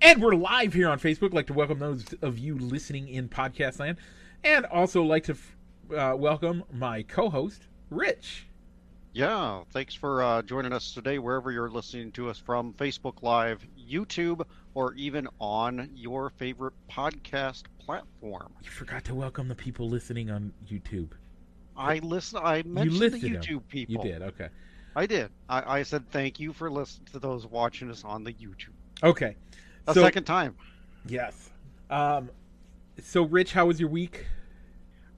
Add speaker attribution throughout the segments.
Speaker 1: And we're live here on Facebook. Like to welcome those of you listening in podcast land, and also like to uh, welcome my co-host Rich.
Speaker 2: Yeah, thanks for uh, joining us today, wherever you're listening to us from Facebook Live, YouTube, or even on your favorite podcast platform.
Speaker 1: You forgot to welcome the people listening on YouTube.
Speaker 2: I listen. I mentioned the YouTube
Speaker 1: them.
Speaker 2: people.
Speaker 1: You did, okay.
Speaker 2: I did. I, I said thank you for listening to those watching us on the YouTube.
Speaker 1: Okay.
Speaker 2: A so, second time.
Speaker 1: Yes. Um. So, Rich, how was your week?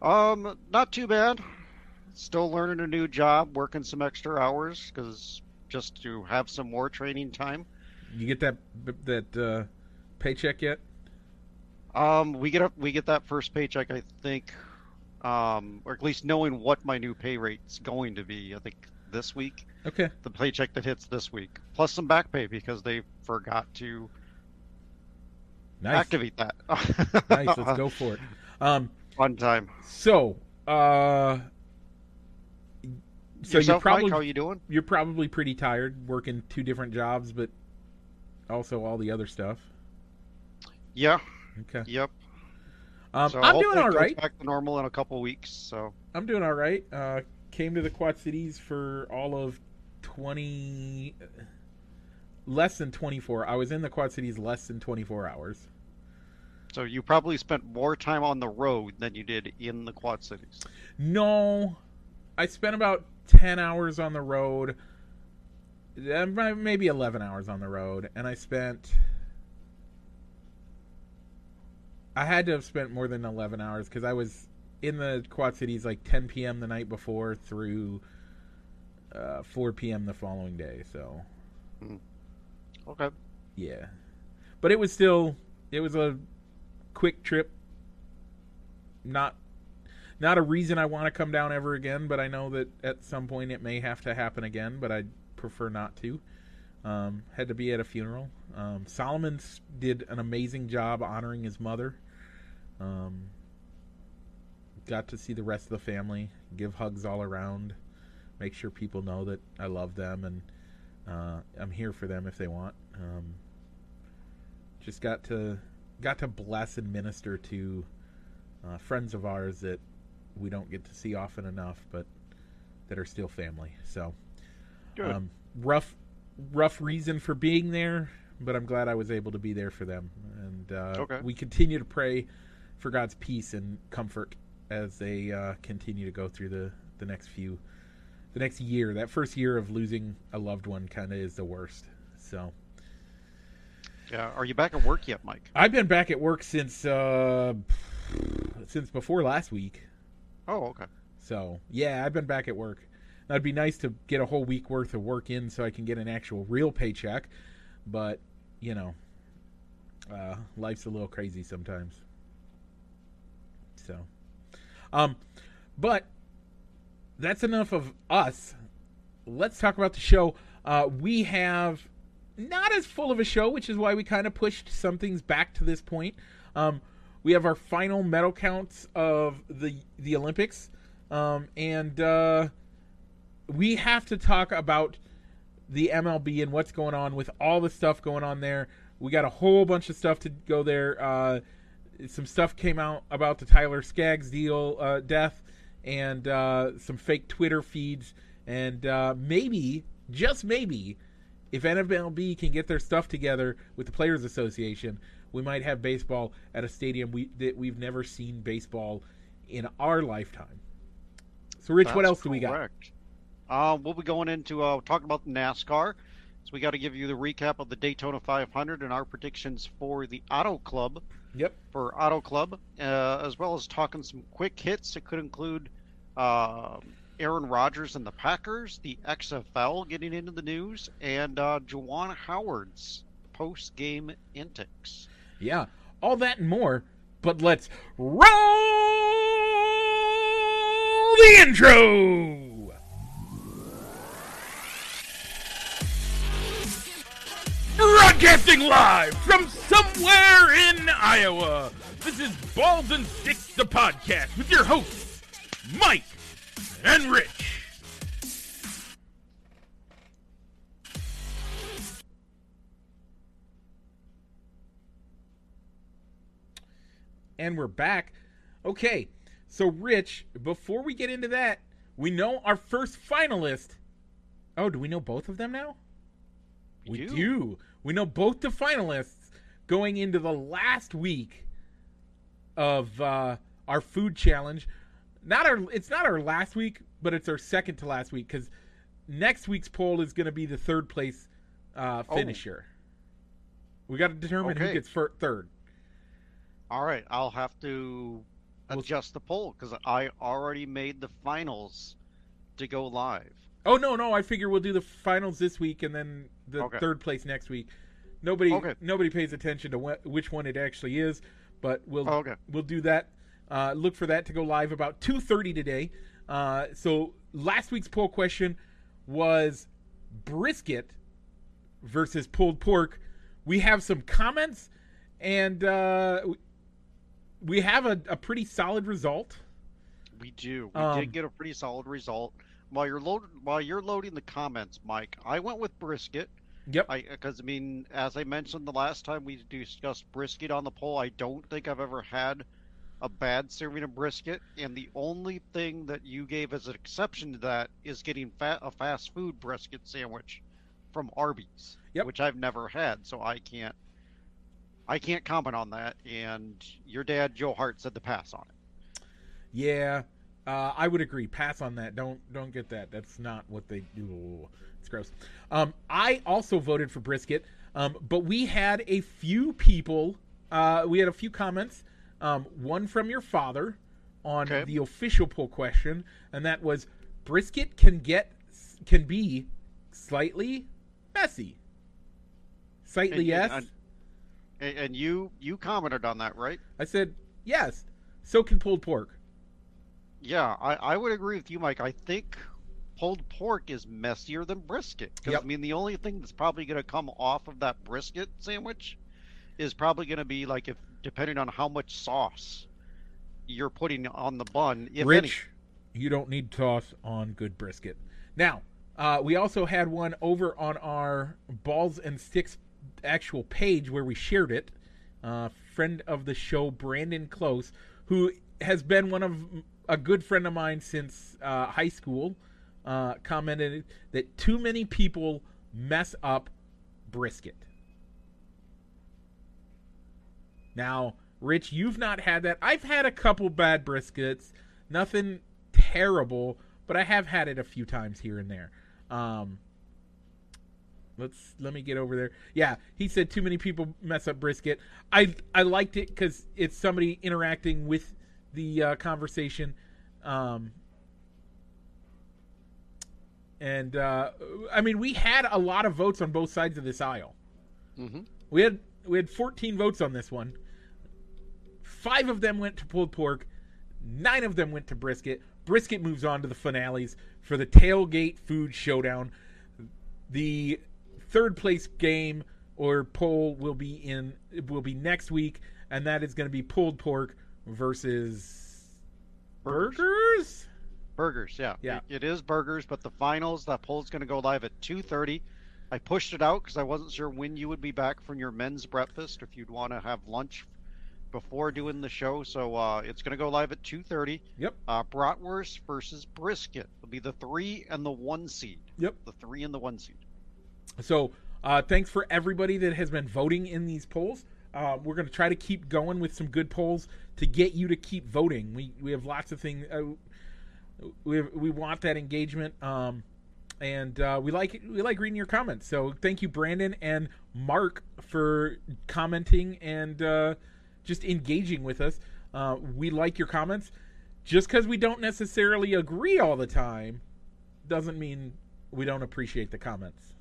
Speaker 2: Um, not too bad. Still learning a new job, working some extra hours because just to have some more training time.
Speaker 1: You get that that uh, paycheck yet?
Speaker 2: Um, we get a, we get that first paycheck. I think, um, or at least knowing what my new pay rate's going to be. I think this week.
Speaker 1: Okay.
Speaker 2: The paycheck that hits this week, plus some back pay because they forgot to nice. activate that.
Speaker 1: nice. Let's go for it. Um,
Speaker 2: Fun time.
Speaker 1: So, uh,
Speaker 2: so Yourself, you're probably Mike, how are you doing?
Speaker 1: You're probably pretty tired working two different jobs, but also all the other stuff.
Speaker 2: Yeah.
Speaker 1: Okay.
Speaker 2: Yep.
Speaker 1: Um, so I'm doing all right.
Speaker 2: Back to normal in a couple weeks. So
Speaker 1: I'm doing all right. Uh, came to the Quad Cities for all of twenty, less than 24. I was in the Quad Cities less than 24 hours.
Speaker 2: So you probably spent more time on the road than you did in the Quad Cities.
Speaker 1: No, I spent about 10 hours on the road, maybe 11 hours on the road, and I spent. I had to have spent more than 11 hours because I was in the Quad Cities like 10 p.m. the night before through uh, 4 p.m. the following day. So.
Speaker 2: Hmm. Okay.
Speaker 1: Yeah, but it was still it was a quick trip. Not not a reason I want to come down ever again, but I know that at some point it may have to happen again, but I'd prefer not to. Um, had to be at a funeral. Um, Solomon did an amazing job honoring his mother. Um, got to see the rest of the family, give hugs all around, make sure people know that I love them and uh, I'm here for them if they want. Um, just got to got to bless and minister to uh, friends of ours that we don't get to see often enough, but that are still family. So, um, rough, rough reason for being there, but I'm glad I was able to be there for them. And uh,
Speaker 2: okay.
Speaker 1: we continue to pray for God's peace and comfort as they uh, continue to go through the the next few, the next year. That first year of losing a loved one kind of is the worst. So.
Speaker 2: Yeah, are you back at work yet, Mike?
Speaker 1: I've been back at work since uh, since before last week.
Speaker 2: Oh, okay.
Speaker 1: So yeah, I've been back at work. That'd be nice to get a whole week worth of work in so I can get an actual real paycheck, but you know, uh, life's a little crazy sometimes. So, um, but that's enough of us. Let's talk about the show. Uh, we have not as full of a show, which is why we kind of pushed some things back to this point. Um, we have our final medal counts of the the Olympics, um, and uh, we have to talk about the MLB and what's going on with all the stuff going on there. We got a whole bunch of stuff to go there. Uh, some stuff came out about the Tyler Skaggs deal uh, death, and uh, some fake Twitter feeds, and uh, maybe, just maybe, if NMLB can get their stuff together with the Players Association, we might have baseball at a stadium we that we've never seen baseball in our lifetime. So, Rich,
Speaker 2: That's
Speaker 1: what else
Speaker 2: correct.
Speaker 1: do we got?
Speaker 2: Uh, we'll be going into uh, talking about NASCAR. So we got to give you the recap of the Daytona 500 and our predictions for the Auto Club.
Speaker 1: Yep.
Speaker 2: For Auto Club, uh, as well as talking some quick hits. It could include uh, Aaron Rodgers and the Packers, the XFL getting into the news, and uh, Juwan Howard's post game intakes.
Speaker 1: Yeah, all that and more. But let's roll the intro. Broadcasting live from somewhere in Iowa. This is Balls and Sticks, the podcast, with your hosts, Mike and Rich. And we're back. Okay, so Rich, before we get into that, we know our first finalist. Oh, do we know both of them now?
Speaker 2: We
Speaker 1: We
Speaker 2: do.
Speaker 1: do. We know both the finalists going into the last week of uh, our food challenge. Not our. It's not our last week, but it's our second to last week because next week's poll is going to be the third place uh,
Speaker 2: Oh.
Speaker 1: finisher. We got to determine who gets fir- third.
Speaker 2: All right, I'll have to adjust the poll because I already made the finals to go live.
Speaker 1: Oh no, no! I figure we'll do the finals this week and then the
Speaker 2: Okay.
Speaker 1: third place next week. Nobody,
Speaker 2: Okay.
Speaker 1: nobody pays attention to wh- which one it actually is, but we'll
Speaker 2: Oh, okay.
Speaker 1: we'll do that. Uh, look for that to go live about two thirty today. Uh, so last week's poll question was brisket versus pulled pork. We have some comments, and uh, we- have a, a pretty solid result.
Speaker 2: We do. We
Speaker 1: Um,
Speaker 2: did get a pretty solid result. While you're load, while you're loading the comments, Mike, I went with brisket.
Speaker 1: Yep.
Speaker 2: Because I mean, as I mentioned the last time we discussed brisket on the poll, I don't think I've ever had a bad serving of brisket, and the only thing that you gave as an exception to that is getting fa- a fast food brisket sandwich from Arby's,
Speaker 1: Yep.
Speaker 2: which I've never had, so I can't. I can't comment on that, and your dad Joe Hart said to pass on it.
Speaker 1: Yeah, uh, I would agree. Pass on that. Don't don't get that. That's not what they do. It's gross. Um, I also voted for brisket, um, but we had a few people. Uh, we had a few comments. Um, one from your father on
Speaker 2: Okay.
Speaker 1: the official poll question, and that was brisket can get can be slightly messy. Slightly
Speaker 2: And-
Speaker 1: yes.
Speaker 2: and- And, and you you commented on that, right?
Speaker 1: I said yes. So can pulled pork.
Speaker 2: Yeah, I, I would agree with you, Mike. I think pulled pork is messier than brisket. Because
Speaker 1: Yep.
Speaker 2: I mean, the only thing that's probably going to come off of that brisket sandwich is probably going to be like if depending on how much sauce you're putting on the bun, if any.
Speaker 1: Rich, you don't need toss on good brisket. Now, uh, we also had one over on our balls and sticks actual page where we shared it. Uh, friend of the show, Brandon Close, who has been one of a good friend of mine since uh, high school, uh, commented that too many people mess up brisket. Now, Rich, you've not had that. I've had a couple bad briskets. Nothing terrible, but I have had it a few times here and there. Um, let's let me get over there. Yeah, he said too many people mess up brisket. I I liked it because it's somebody interacting with the uh, conversation. Um, and uh, I mean, we had a lot of votes on both sides of this aisle.
Speaker 2: Mhm.
Speaker 1: We had we had 14 votes on this one. Five of them went to pulled pork. Nine of them went to brisket. Brisket moves on to the finales for the tailgate food showdown. The third place game or poll will be in will be next week, and that is going to be pulled pork versus
Speaker 2: Burgers.
Speaker 1: burgers.
Speaker 2: Burgers, yeah.
Speaker 1: Yeah.
Speaker 2: It, it is burgers, but the finals, that poll's going to go live at 2.30. I pushed it out because I wasn't sure when you would be back from your men's breakfast, if you'd want to have lunch before doing the show. So uh, it's going to go live at 2.30.
Speaker 1: Yep.
Speaker 2: Uh, bratwurst versus brisket will be the three and the one seed.
Speaker 1: Yep.
Speaker 2: The three and the one seed.
Speaker 1: So uh, thanks for everybody that has been voting in these polls. Uh, we're going to try to keep going with some good polls to get you to keep voting. We we have lots of things. Uh, we we want that engagement, um, and uh, we like we like reading your comments. So thank you, Brandon and Mark, for commenting and uh, just engaging with us. Uh, we like your comments. Just because we don't necessarily agree all the time, doesn't mean we don't appreciate the comments.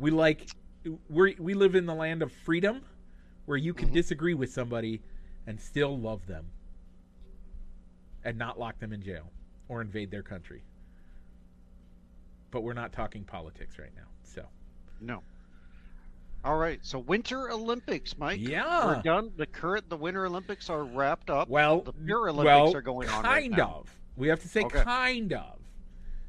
Speaker 1: We like we we live in the land of freedom where you can
Speaker 2: Mhm.
Speaker 1: disagree with somebody and still love them and not lock them in jail or invade their country. But we're not talking politics right now. So,
Speaker 2: No. All right. So Winter Olympics, Mike.
Speaker 1: Yeah.
Speaker 2: We're done. The current, the Winter Olympics are wrapped up.
Speaker 1: well,
Speaker 2: the Pure Olympics
Speaker 1: well,
Speaker 2: are going on right
Speaker 1: kind
Speaker 2: now.
Speaker 1: of. We have to say
Speaker 2: Okay.
Speaker 1: kind of.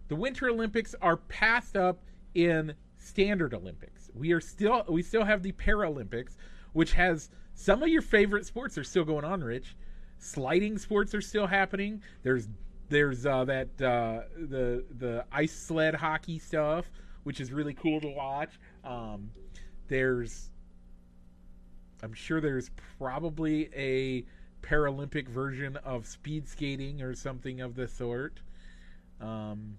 Speaker 1: The Winter Olympics are passed up in Standard Olympics. We are still we still have the Paralympics, which has some of your favorite sports are still going on, Rich. Sliding sports are still happening. There's there's uh, that uh, the the ice sled hockey stuff, which is really cool to watch. Um, there's I'm sure there's probably a Paralympic version of speed skating or something of the sort. Um,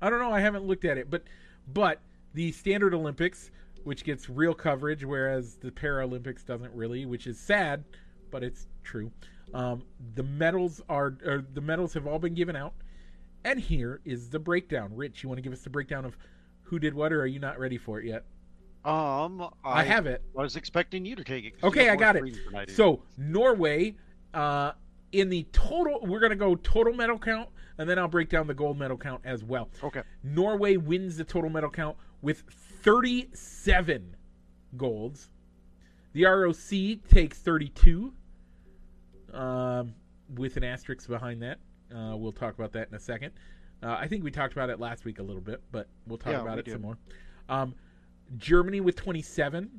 Speaker 1: I don't know. I haven't looked at it, but but the standard Olympics, which gets real coverage, whereas the Paralympics doesn't really, which is sad, but it's true. Um, the medals are the medals have all been given out, and here is the breakdown. Rich, you want to give us the breakdown of who did what, or are you not ready for it yet?
Speaker 2: Um,
Speaker 1: I, I have it.
Speaker 2: I was expecting you to take it.
Speaker 1: Okay, I got it. So Norway, uh, in the total, we're gonna go total medal count, and then I'll break down the gold medal count as well.
Speaker 2: Okay.
Speaker 1: Norway wins the total medal count with 37 golds. The ROC takes 32, um, with an asterisk behind that. Uh, we'll talk about that in a second. Uh, I think we talked about it last week a little bit, but we'll talk
Speaker 2: Yeah,
Speaker 1: about
Speaker 2: we
Speaker 1: it
Speaker 2: did.
Speaker 1: some more. Um, Germany with 27,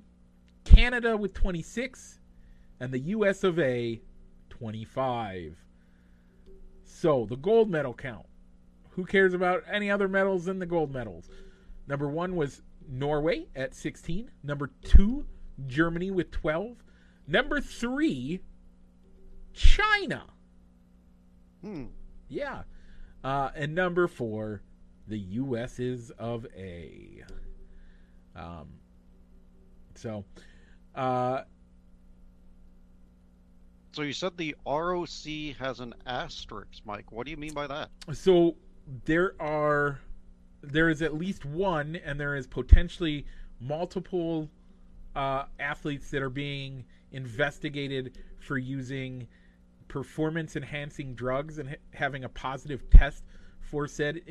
Speaker 1: Canada with 26, and the US of A 25. So the gold medal count. Who cares about any other medals than the gold medals? Number one was Norway at 16. Number two, Germany with 12. Number three, China.
Speaker 2: Hmm.
Speaker 1: Yeah. Uh, and number four, the U.S. is of A. Um, so, uh,
Speaker 2: So you said the ROC has an asterisk, Mike. What do you mean by that?
Speaker 1: so there are, there is at least one, and there is potentially multiple uh, athletes that are being investigated for using performance enhancing drugs and ha- having a positive test for said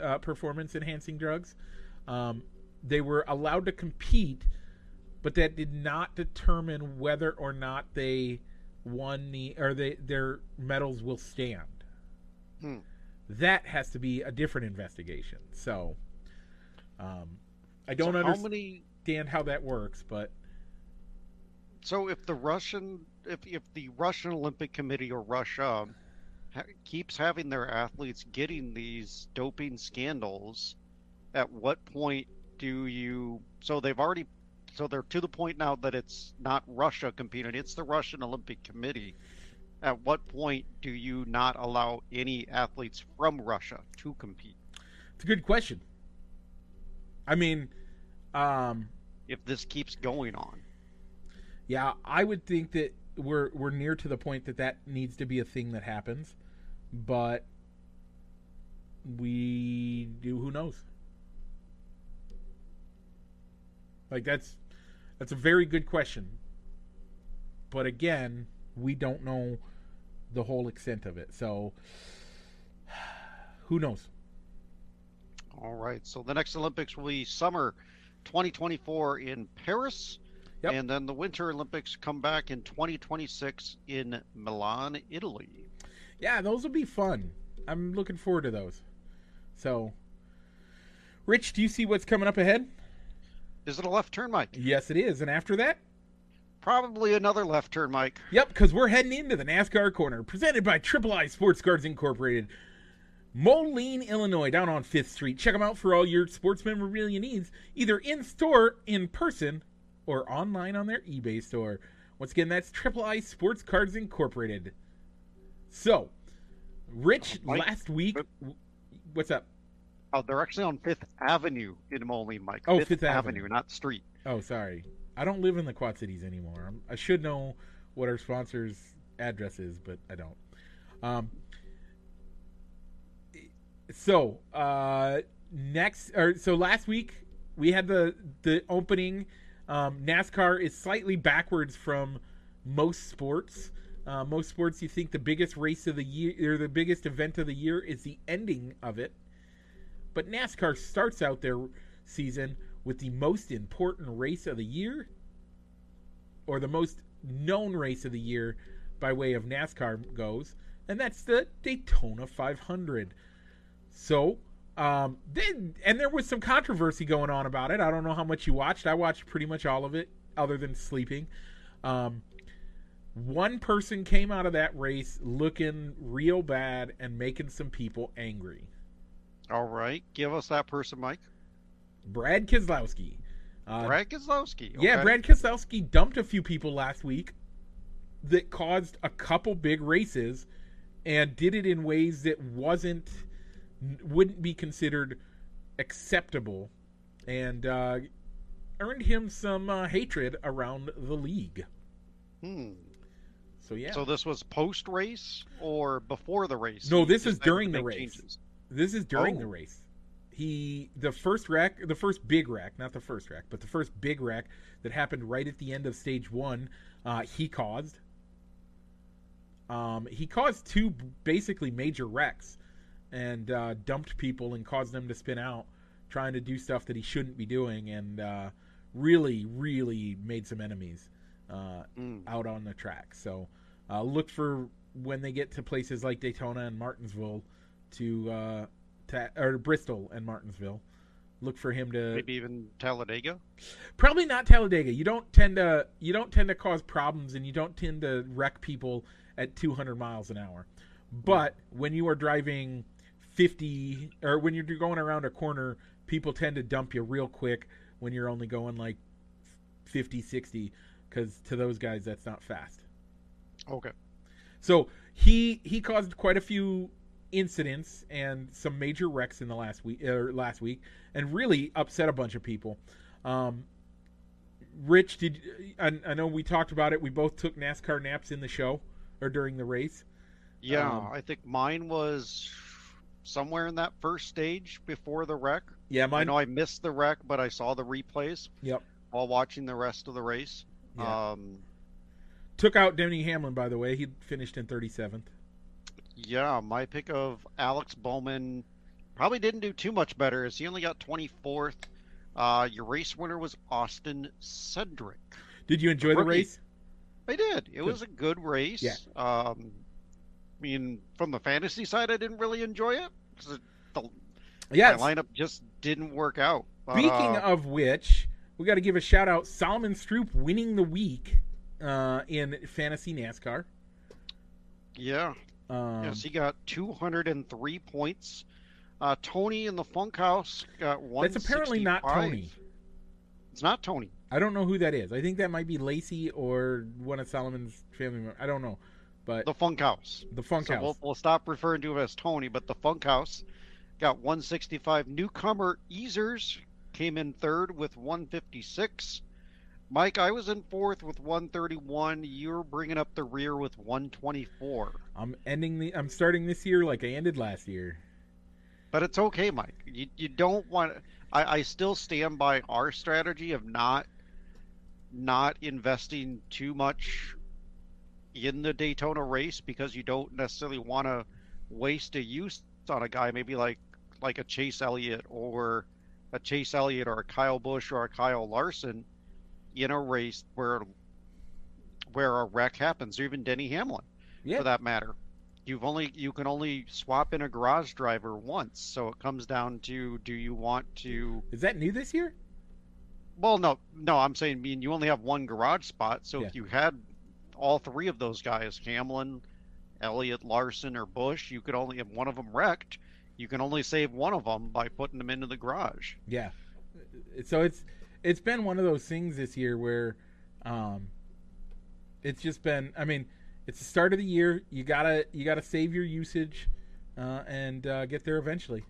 Speaker 1: uh, performance enhancing drugs. Um, they were allowed to compete, but that did not determine whether or not they won the or they their medals will stand.
Speaker 2: Hmm.
Speaker 1: That has to be a different investigation. So, um, I don't
Speaker 2: so
Speaker 1: understand
Speaker 2: How many?
Speaker 1: how that works, but
Speaker 2: So if the Russian, if if the Russian Olympic Committee or Russia ha- keeps having their athletes getting these doping scandals, at what point do you? So they've already, so they're to the point now that it's not Russia competing; it's the Russian Olympic Committee. At what point do you not allow any athletes from Russia to compete?
Speaker 1: it's a good question. I mean, um,
Speaker 2: If this keeps going on,
Speaker 1: yeah, I would think that we're we're near to the point that that needs to be a thing that happens, but we do. Who knows? Like that's that's a very good question, but again, we don't know the whole extent of it. So, who knows?
Speaker 2: All right. So the next Olympics will be summer 2024 in Paris.
Speaker 1: Yep.
Speaker 2: And then the Winter Olympics come back in 2026 in Milan, Italy.
Speaker 1: Yeah, those will be fun. I'm looking forward to those. So, Rich, do you see what's coming up ahead?
Speaker 2: Is it a left turn, Mike?
Speaker 1: Yes, it is. And after that,
Speaker 2: Probably another left turn, Mike.
Speaker 1: yep, because we're heading into the NASCAR corner, presented by Triple I Sports Cards Incorporated, Moline, Illinois, down on Fifth Street. Check them out for all your sports memorabilia needs, either in store, in person, or online on their eBay store. Once again, that's Triple I Sports Cards Incorporated. So, Rich, oh,
Speaker 2: Mike,
Speaker 1: last week, what's up?
Speaker 2: Oh, they're actually on Fifth Avenue in Moline, Mike.
Speaker 1: Oh, Fifth Avenue.
Speaker 2: Avenue, not Street.
Speaker 1: Oh, sorry. I don't live in the Quad Cities anymore. I'm, I should know what our sponsor's address is, but I don't. Um, so uh, next, or so last week we had the the opening. Um, NASCAR is slightly backwards from most sports. Uh, most sports, you think the biggest race of the year or the biggest event of the year is the ending of it, but NASCAR starts out their season with the most important race of the year or the most known race of the year by way of NASCAR goes, and that's the Daytona 500. So, um, then, and there was some controversy going on about it. I don't know how much you watched. I watched pretty much all of it, other than sleeping. Um, one person came out of that race looking real bad and making some people angry.
Speaker 2: All right, give us that person, Mike.
Speaker 1: Brad Keselowski. Uh,
Speaker 2: Brad Keselowski.
Speaker 1: Yeah. Brad Keselowski dumped a few people last week that caused a couple big races and did it in ways that wasn't wouldn't be considered acceptable and uh, earned him some uh, hatred around the league.
Speaker 2: Hmm.
Speaker 1: So yeah.
Speaker 2: So this was post race or before the race?
Speaker 1: No, this is
Speaker 2: decided
Speaker 1: during the race.
Speaker 2: changes?
Speaker 1: This is during
Speaker 2: Oh.
Speaker 1: the race. He the first wreck, the first big wreck, not the first wreck, but the first big wreck that happened right at the end of stage one. Uh, he caused. Um, he caused two basically major wrecks, and uh, dumped people and caused them to spin out, trying to do stuff that he shouldn't be doing, and uh, really, really made some enemies uh,
Speaker 2: Hmm.
Speaker 1: out on the track. So uh, look for when they get to places like Daytona and Martinsville to, uh, to or Bristol and Martinsville. Look for him to
Speaker 2: Maybe even Talladega.
Speaker 1: probably not Talladega. You don't tend to you don't tend to cause problems and you don't tend to wreck people at 200 miles an hour. But when you are driving 50 or when you're going around a corner, people tend to dump you real quick when you're only going like 50 60 cuz to those guys that's not fast.
Speaker 2: Okay.
Speaker 1: So he he caused quite a few incidents and some major wrecks in the last week or last week, and really upset a bunch of people. Um, Rich, did I, I know we talked about it? We both took NASCAR naps in the show or during the race.
Speaker 2: Yeah,
Speaker 1: Um,
Speaker 2: I think mine was somewhere in that first stage before the wreck.
Speaker 1: Yeah,
Speaker 2: I know I missed the wreck, but I saw the replays
Speaker 1: Yep.
Speaker 2: while watching the rest of the race.
Speaker 1: Yeah.
Speaker 2: Um,
Speaker 1: Took out Denny Hamlin, by the way. He finished in 37th.
Speaker 2: Yeah, my pick of Alex Bowman probably didn't do too much better as he only got 24th. Uh, your race winner was Austin Cindric.
Speaker 1: Did you enjoy the race?
Speaker 2: I did. It was a good race.
Speaker 1: Yeah.
Speaker 2: Um, I mean, from the fantasy side, I didn't really enjoy it because the
Speaker 1: Yes.
Speaker 2: my lineup just didn't work out. But,
Speaker 1: Speaking
Speaker 2: uh,
Speaker 1: of which, we got to give a shout out Solomon Stroop winning the week uh, in fantasy NASCAR.
Speaker 2: yeah,
Speaker 1: Um,
Speaker 2: yes, he got 203 points. Uh, Tony in the Funk House got one.
Speaker 1: That's apparently not Tony.
Speaker 2: It's not Tony.
Speaker 1: I don't know who that is. I think that might be Lacey or one of Solomon's family members. I don't know, but
Speaker 2: The Funk House.
Speaker 1: the Funk
Speaker 2: so
Speaker 1: House.
Speaker 2: We'll, we'll stop referring to him as Tony, but the Funk House got 165. Newcomer Easers came in third with 156. Mike, I was in fourth with 131. You're bringing up the rear with 124.
Speaker 1: I'm ending the. I'm starting this year like I ended last year.
Speaker 2: But it's okay, Mike. You, you don't want. I, I still stand by our strategy of not not investing too much in the Daytona race because you don't necessarily want to waste a use on a guy maybe like like a Chase Elliott or a Chase Elliott or a Kyle Busch or a Kyle Larson in a race where where a wreck happens, or even Denny Hamlin
Speaker 1: Yeah.
Speaker 2: for that matter. You've only you can only swap in a garage driver once, so it comes down to do you want to
Speaker 1: Is that new this year?
Speaker 2: well no no I'm saying I mean you only have one garage spot, so
Speaker 1: Yeah.
Speaker 2: if you had all three of those guys, Hamlin, Elliott, Larson, or Busch, you could only have one of them wrecked, you can only save one of them by putting them into the garage.
Speaker 1: Yeah. So it's it's been one of those things this year where um it's just been I mean, it's the start of the year. You gotta you gotta save your usage uh, and uh, get there eventually.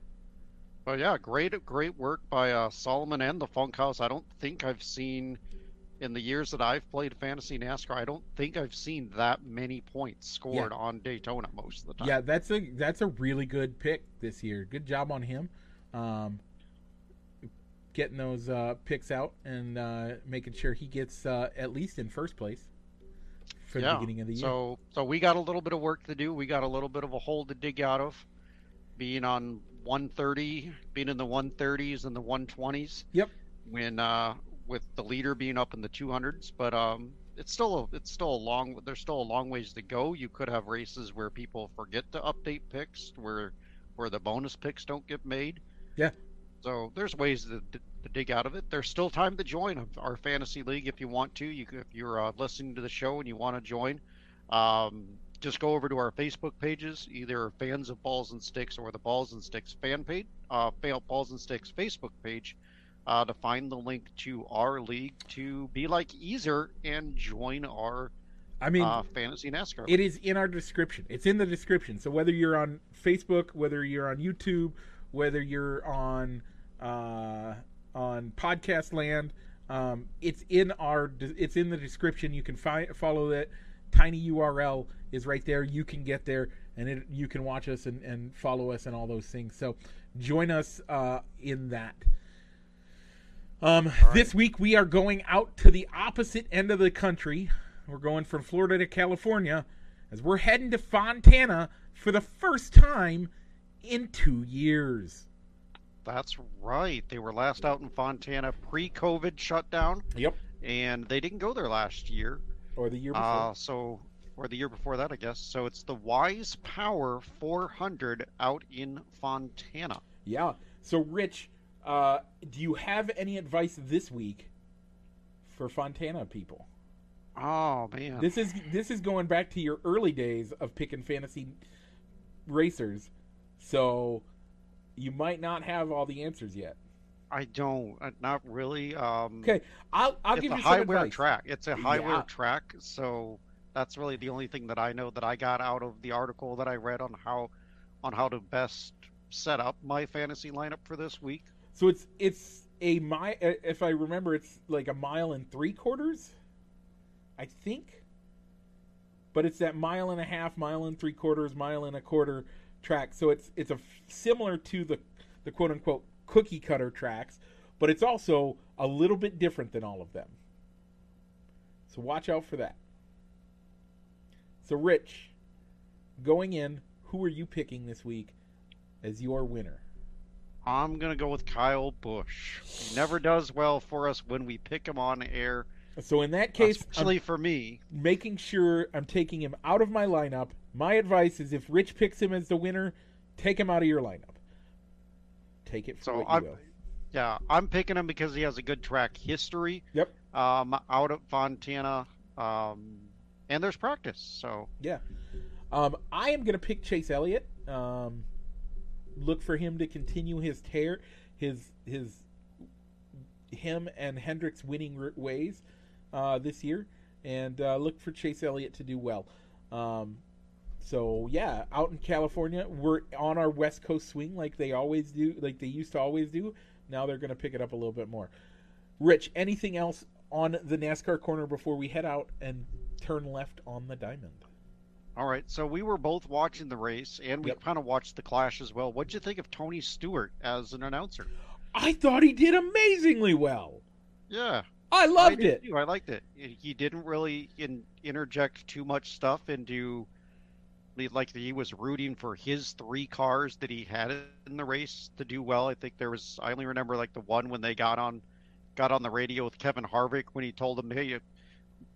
Speaker 2: But yeah, great great work by uh, Solomon and the Funk House. I don't think I've seen in the years that I've played fantasy NASCAR. I don't think I've seen that many points scored on Daytona most of the time.
Speaker 1: Yeah, that's a that's a really good pick this year. Good job on him, um, getting those uh, picks out and uh, making sure he gets uh, at least in first place for the beginning of the year.
Speaker 2: So so we got a little bit of work to do. We got a little bit of a hole to dig out of. Being on 130, being in the 130s and the 120s.
Speaker 1: Yep.
Speaker 2: When uh, with the leader being up in the 200s, but um, it's still a, it's still a long there's still a long ways to go. You could have races where people forget to update picks, where where the bonus picks don't get made.
Speaker 1: Yeah.
Speaker 2: So there's ways to, to dig out of it. There's still time to join our fantasy league if you want to. You if you're uh, listening to the show and you want to join, Um, just go over to our Facebook pages, either fans of Balls and Sticks or the Balls and Sticks fan page, uh, Balls and Sticks Facebook page, uh, to find the link to our league to be like Easer and join our
Speaker 1: I mean,
Speaker 2: uh, fantasy NASCAR.
Speaker 1: it is in our description. It's in the description. So whether you're on Facebook, whether you're on YouTube, whether you're on uh, on podcast land, um, it's in our it's in the description. You can find follow it. Tiny URL is right there. You can get there and it, you can watch us and, and follow us and all those things. So join us uh, in that. Um,
Speaker 2: right.
Speaker 1: This week we are going out to the opposite end of the country. We're going from Florida to California as we're heading to Fontana for the first time in two years.
Speaker 2: That's right. They were last out in Fontana pre-COVID shutdown,
Speaker 1: Yep.
Speaker 2: and they didn't go there last year.
Speaker 1: Or the year before.
Speaker 2: Uh, so, or the year before that, I guess. So it's the Wise Power 400 out in Fontana.
Speaker 1: yeah. So, Rich, uh, do you have any advice this week for Fontana people?
Speaker 2: Oh man,
Speaker 1: This is this is going back to your early days of picking fantasy racers, so you might not have all the answers yet.
Speaker 2: I don't, uh, not really. Um,
Speaker 1: Okay, I'll I'll give you some advice.
Speaker 2: track. It's a high
Speaker 1: Yeah.
Speaker 2: track, so that's really the only thing that I know that I got out of the article that I read on how on how to best set up my fantasy lineup for this week.
Speaker 1: So it's it's a mile. If I remember, it's like a mile and three quarters. I think. But it's that mile and a half, mile and three quarters, mile and a quarter track. So it's it's a similar to the the quote unquote cookie cutter tracks, but it's also a little bit different than all of them. So watch out for that. So Rich, going in, who are you picking this week as your winner?
Speaker 2: I'm gonna go with Kyle Busch. He never does well for us when we pick him on air,
Speaker 1: So in that case, I'm
Speaker 2: for me.
Speaker 1: making sure I'm taking him out of my lineup. My advice is if Rich picks him as the winner, take him out of your lineup. Take it for
Speaker 2: So I'm, yeah, I'm picking him because he has a good track history.
Speaker 1: Yep.
Speaker 2: Um, out at Fontana, um, and there's practice. So
Speaker 1: Yeah. Um, I am going to pick Chase Elliott. Um, look for him to continue his tear, his his him and Hendrick's winning ways uh, this year, and uh, look for Chase Elliott to do well. Um, so yeah, out in California, we're on our West Coast swing like they always do, like they used to always do. Now they're going to pick it up a little bit more. Rich, anything else on the NASCAR corner before we head out and turn left on the diamond?
Speaker 2: all right. So we were both watching the race, and we
Speaker 1: Yep.
Speaker 2: kind of watched the clash as well. What'd you think of Tony Stewart as an announcer?
Speaker 1: I thought he did amazingly well.
Speaker 2: Yeah,
Speaker 1: I loved
Speaker 2: I
Speaker 1: it.
Speaker 2: too. I liked it. He didn't really in, interject too much stuff into like he was rooting for his three cars that he had in the race to do well. I think there was I only remember like the one when they got on got on the radio with Kevin Harvick when he told him, "Hey, you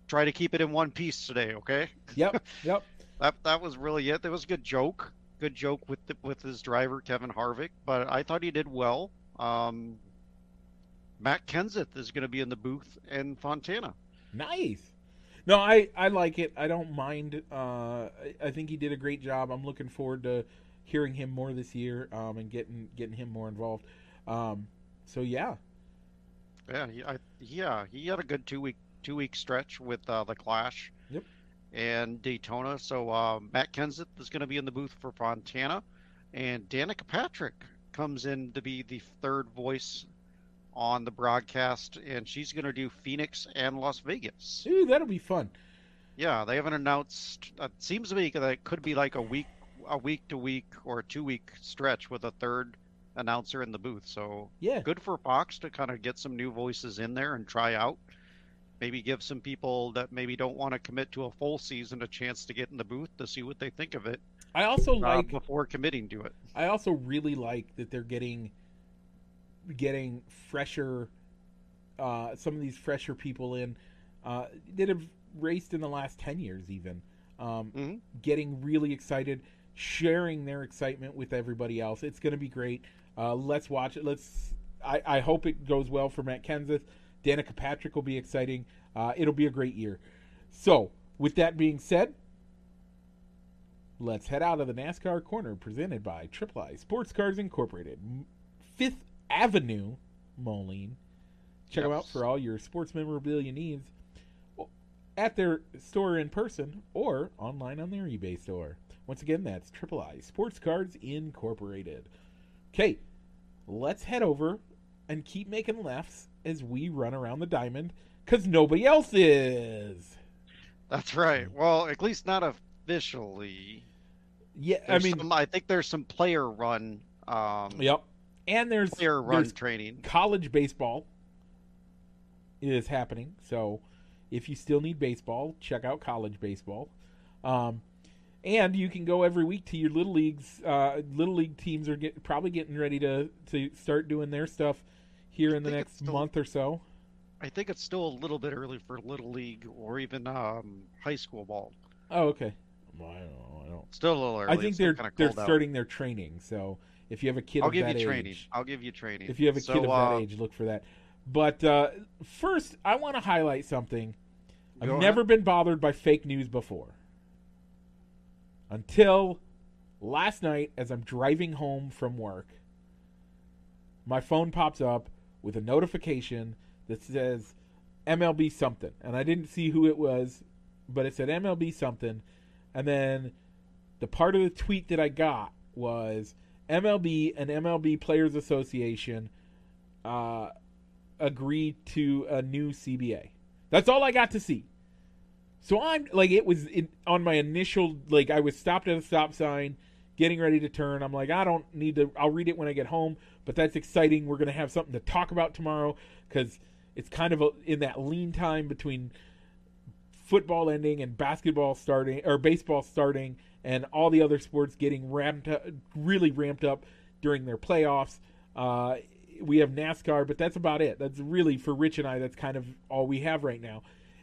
Speaker 2: try to keep it in one piece today, okay?"
Speaker 1: Yep, yep.
Speaker 2: That that was really it. That was a good joke. Good joke with the, with his driver Kevin Harvick, but I thought he did well. Um, Matt Kenseth is going to be in the booth in Fontana.
Speaker 1: Nice. No, I, I like it. I don't mind. Uh, I, I think he did a great job. I'm looking forward to hearing him more this year um, and getting getting him more involved. Um, so yeah,
Speaker 2: Yeah, he, I, yeah, he had a good two week two week stretch with uh, the Clash.
Speaker 1: Yep.
Speaker 2: And Daytona. So uh, Matt Kenseth is going to be in the booth for Fontana, and Danica Patrick comes in to be the third voice on the broadcast, and she's going to do Phoenix and Las Vegas.
Speaker 1: Ooh, that'll be fun.
Speaker 2: Yeah, they haven't announced. It seems to me that it could be like a week, a week to week or a two week stretch with a third announcer in the booth. So
Speaker 1: Yeah,
Speaker 2: good for Fox to kind of get some new voices in there and try out. Maybe give some people that maybe don't want to commit to a full season a chance to get in the booth to see what they think of it
Speaker 1: I also
Speaker 2: uh,
Speaker 1: like.
Speaker 2: before committing to it.
Speaker 1: I also really like that they're getting getting fresher. Uh, some of these fresher people in uh, that have raced in the last ten years, even um,
Speaker 2: Mhm.
Speaker 1: getting really excited, sharing their excitement with everybody else. It's going to be great. Uh, let's watch it. Let's. I, I hope it goes well for Matt Kenseth. Danica Patrick will be exciting. Uh, it'll be a great year. So, with that being said, Let's head out of the NASCAR corner presented by Triple I Sports Cards Incorporated, Fifth Avenue, Moline. Check them out for all your sports memorabilia needs at their store in person or online on their eBay store. Once again, that's Triple I Sports Cards Incorporated. Okay, let's head over and keep making lefts as we run around the diamond because nobody else is.
Speaker 2: That's right. Well, at least not officially.
Speaker 1: Yeah,
Speaker 2: There's
Speaker 1: I mean,
Speaker 2: some, I think there's some player run, um,
Speaker 1: yep. And there's
Speaker 2: player run
Speaker 1: there's
Speaker 2: training.
Speaker 1: college baseball is happening. So if you still need baseball, check out college baseball. Um, and you can go every week to your little leagues. Uh, little league teams are get, probably getting ready to to start doing their stuff here in the next
Speaker 2: still-
Speaker 1: month or so.
Speaker 2: I think it's still a little bit early for little league or even um, high school ball.
Speaker 1: Oh, okay. Well, I don't know. I don't.
Speaker 2: Still a little early.
Speaker 1: I think
Speaker 2: It's
Speaker 1: they're
Speaker 2: kinda
Speaker 1: they're starting their training. So if you have a kid
Speaker 2: I'll
Speaker 1: of
Speaker 2: give
Speaker 1: that
Speaker 2: you training.
Speaker 1: age,
Speaker 2: I'll give you training.
Speaker 1: if you have a
Speaker 2: So,
Speaker 1: kid of
Speaker 2: uh,
Speaker 1: that age, look for that. But uh, first, I want to highlight something. I've never been bothered by fake news before. Until last night, as I'm driving home from work, my phone pops up with a notification that says MLB something. And I didn't see who it was, but it said MLB something. And then the part of the tweet that I got was MLB and MLB Players Association uh, agreed to a new CBA. That's all I got to see. So I'm like, it was in, on my initial like I was stopped at a stop sign, getting ready to turn. I'm like, I don't need to. I'll read it when I get home. But that's exciting. We're gonna have something to talk about tomorrow because it's kind of a, in that lean time between football ending and basketball starting or baseball starting and all the other sports getting ramped up, really ramped up during their playoffs. Uh, we have NASCAR, but that's about it. That's really for Rich and I. That's kind of all we have right now.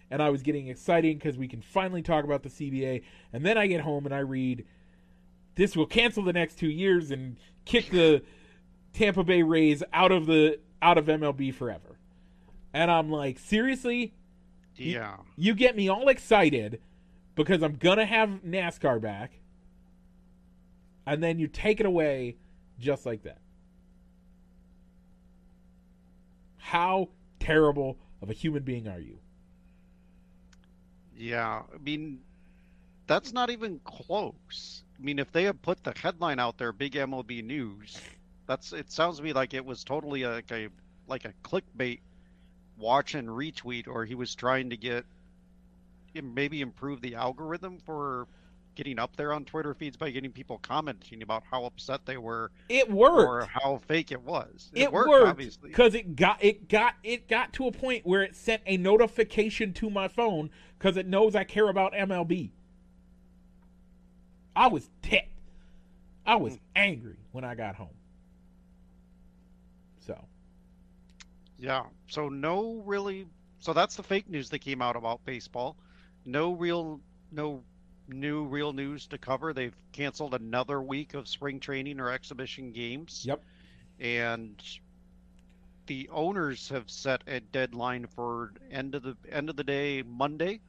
Speaker 1: And I was getting excited because we can finally talk about the CBA. And then I get home and I read this will cancel the next two years and kick the Tampa Bay Rays out of the out of MLB forever. And I'm like, seriously,
Speaker 2: Yeah.
Speaker 1: you get me all excited because I'm gonna have NASCAR back, and then you take it away just like that. How terrible of a human being are you?
Speaker 2: Yeah, I mean, that's not even close. I mean, if they had put the headline out there, "Big MLB News," that's it. Sounds to me like it was totally like a like a clickbait watch and retweet, or he was trying to get maybe improve the algorithm for getting up there on Twitter feeds by getting people commenting about how upset they were
Speaker 1: It worked, or
Speaker 2: how fake it was.
Speaker 1: It,
Speaker 2: worked,
Speaker 1: worked
Speaker 2: obviously.
Speaker 1: because it got it got it got to a point where it sent a notification to my phone because it knows I care about MLB. I was ticked. I was hmm. angry when I got home. So
Speaker 2: Yeah. So no really so that's the fake news that came out about baseball. No real no new real news to cover. They've canceled another week of spring training or exhibition games.
Speaker 1: Yep.
Speaker 2: And the owners have set a deadline for end of the end of the day Monday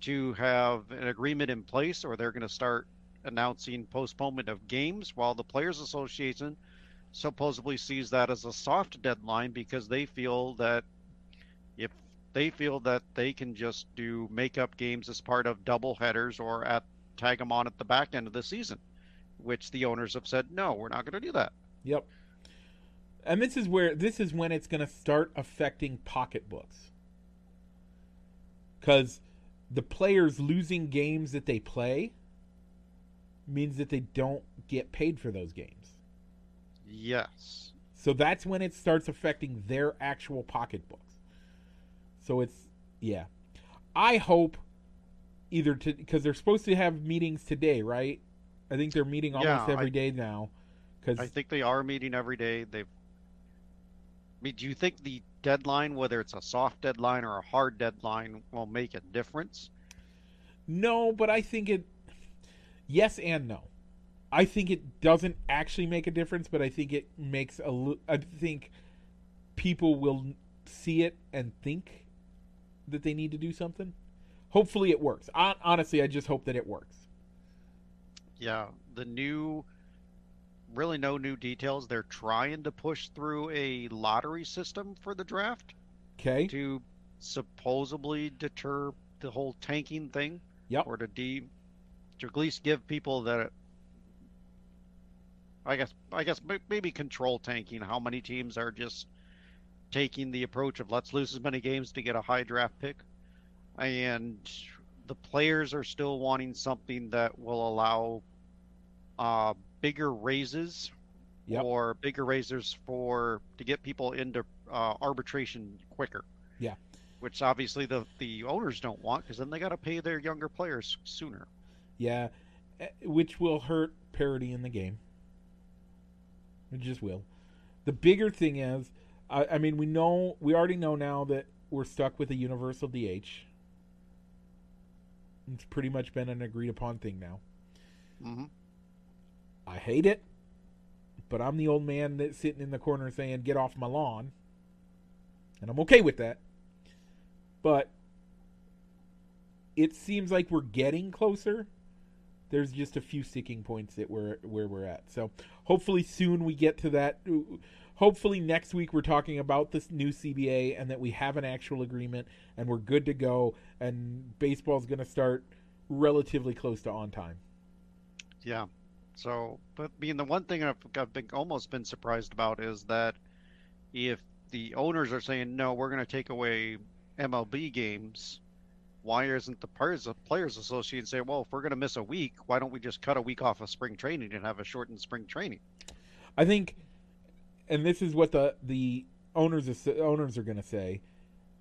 Speaker 2: to have an agreement in place or they're going to start announcing postponement of games while the players association supposedly sees that as a soft deadline because they feel that they feel that they can just do makeup games as part of double headers or at tag them on at the back end of the season, which the owners have said no, we're not going to do that.
Speaker 1: Yep. And this is where this is when it's going to start affecting pocketbooks. Cuz the players losing games that they play means that they don't get paid for those games.
Speaker 2: Yes.
Speaker 1: So that's when it starts affecting their actual pocketbooks. So it's yeah. I hope either to because they're supposed to have meetings today, right? I think they're meeting almost
Speaker 2: Yeah,
Speaker 1: every
Speaker 2: I-
Speaker 1: day now. Because
Speaker 2: I think they are meeting every day. They've. I mean, do you think the deadline, whether it's a soft deadline or a hard deadline, will make a difference?
Speaker 1: No, but I think it. Yes and no. I think it doesn't actually make a difference, but I think it makes a. I think people will see it and think that they need to do something. Hopefully, it works. Hon- Honestly, I just hope that it works.
Speaker 2: Yeah, the new, really no new details. They're trying to push through a lottery system for the draft
Speaker 1: Okay.
Speaker 2: to supposedly deter the whole tanking thing.
Speaker 1: Yep.
Speaker 2: Or to de, to at least give people that. I guess I guess maybe control tanking. How many teams are just taking the approach of let's lose as many games to get a high draft pick, and the players are still wanting something that will allow uh, bigger raises
Speaker 1: Yep.
Speaker 2: or bigger raises for to get people into uh, arbitration quicker.
Speaker 1: Yeah.
Speaker 2: Which obviously the the owners don't want because then they got to pay their younger players sooner.
Speaker 1: Yeah, eh, which will hurt parity in the game. It just will. The bigger thing is, I, I mean, we know we already know now that we're stuck with a universal DH. It's pretty much been an agreed upon thing now.
Speaker 2: hmm
Speaker 1: I hate it, but I'm the old man that's sitting in the corner saying, "Get off my lawn," and I'm okay with that. But it seems like we're getting closer. There's just a few sticking points that we're where we're at. So hopefully soon we get to that. Hopefully next week we're talking about this new CBA and that we have an actual agreement and we're good to go. And baseball's going to start relatively close to on time.
Speaker 2: Yeah. So, but being the one thing I've, I've been almost been surprised about is that if the owners are saying no, we're going to take away MLB games, why isn't the players players association say, well, if we're going to miss a week, why don't we just cut a week off of spring training and have a shortened spring training?
Speaker 1: I think, and this is what the the owners is, owners are going to say.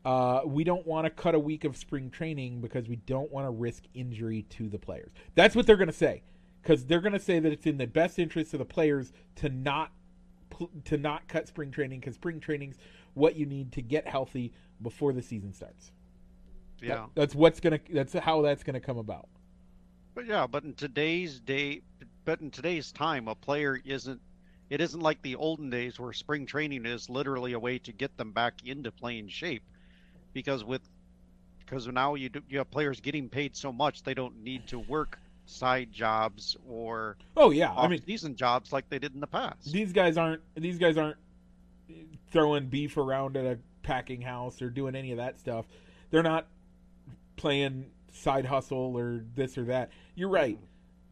Speaker 1: Uh, we don't want to cut a week of spring training because we don't want to risk injury to the players. That's what they're going to say, because they're going to say that it's in the best interest of the players to not to not cut spring training because spring training's what you need to get healthy before the season starts. That-
Speaker 2: Yeah.
Speaker 1: that's what's gonna. That's how that's gonna come about.
Speaker 2: But yeah, but in today's day, but in today's time, a player isn't. It isn't like the olden days where spring training is literally a way to get them back into playing shape, because with because now you do, you have players getting paid so much they don't need to work side jobs or
Speaker 1: Oh yeah, I mean
Speaker 2: off-season jobs like they did in the past.
Speaker 1: these guys aren't these guys aren't throwing beef around at a packing house or doing any of that stuff. They're not playing side hustle or this or that. You're right.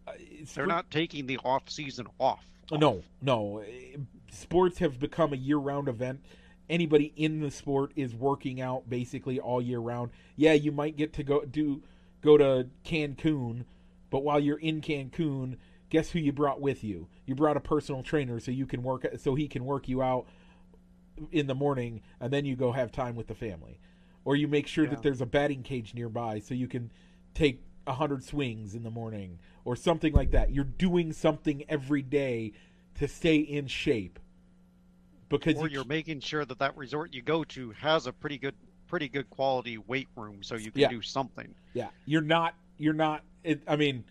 Speaker 1: Uh,
Speaker 2: They're not taking the off season off.
Speaker 1: No, no. Eh, Sports have become a year-round event. Anybody in the sport is working out basically all year round. Yeah, you might get to go do go to Cancun, but while you're in Cancun, guess who you brought with you? You brought a personal trainer so you can work so he can work you out in the morning and then you go have time with the family. Or you make sure
Speaker 2: Yeah.
Speaker 1: that there's a batting cage nearby so you can take a hundred swings in the morning or something like that. You're doing something every day to stay in shape because
Speaker 2: Or
Speaker 1: you
Speaker 2: you're making sure that that resort you go to has a pretty good pretty good quality weight room so you can
Speaker 1: Yeah.
Speaker 2: do something.
Speaker 1: yeah you're not you're not it, I mean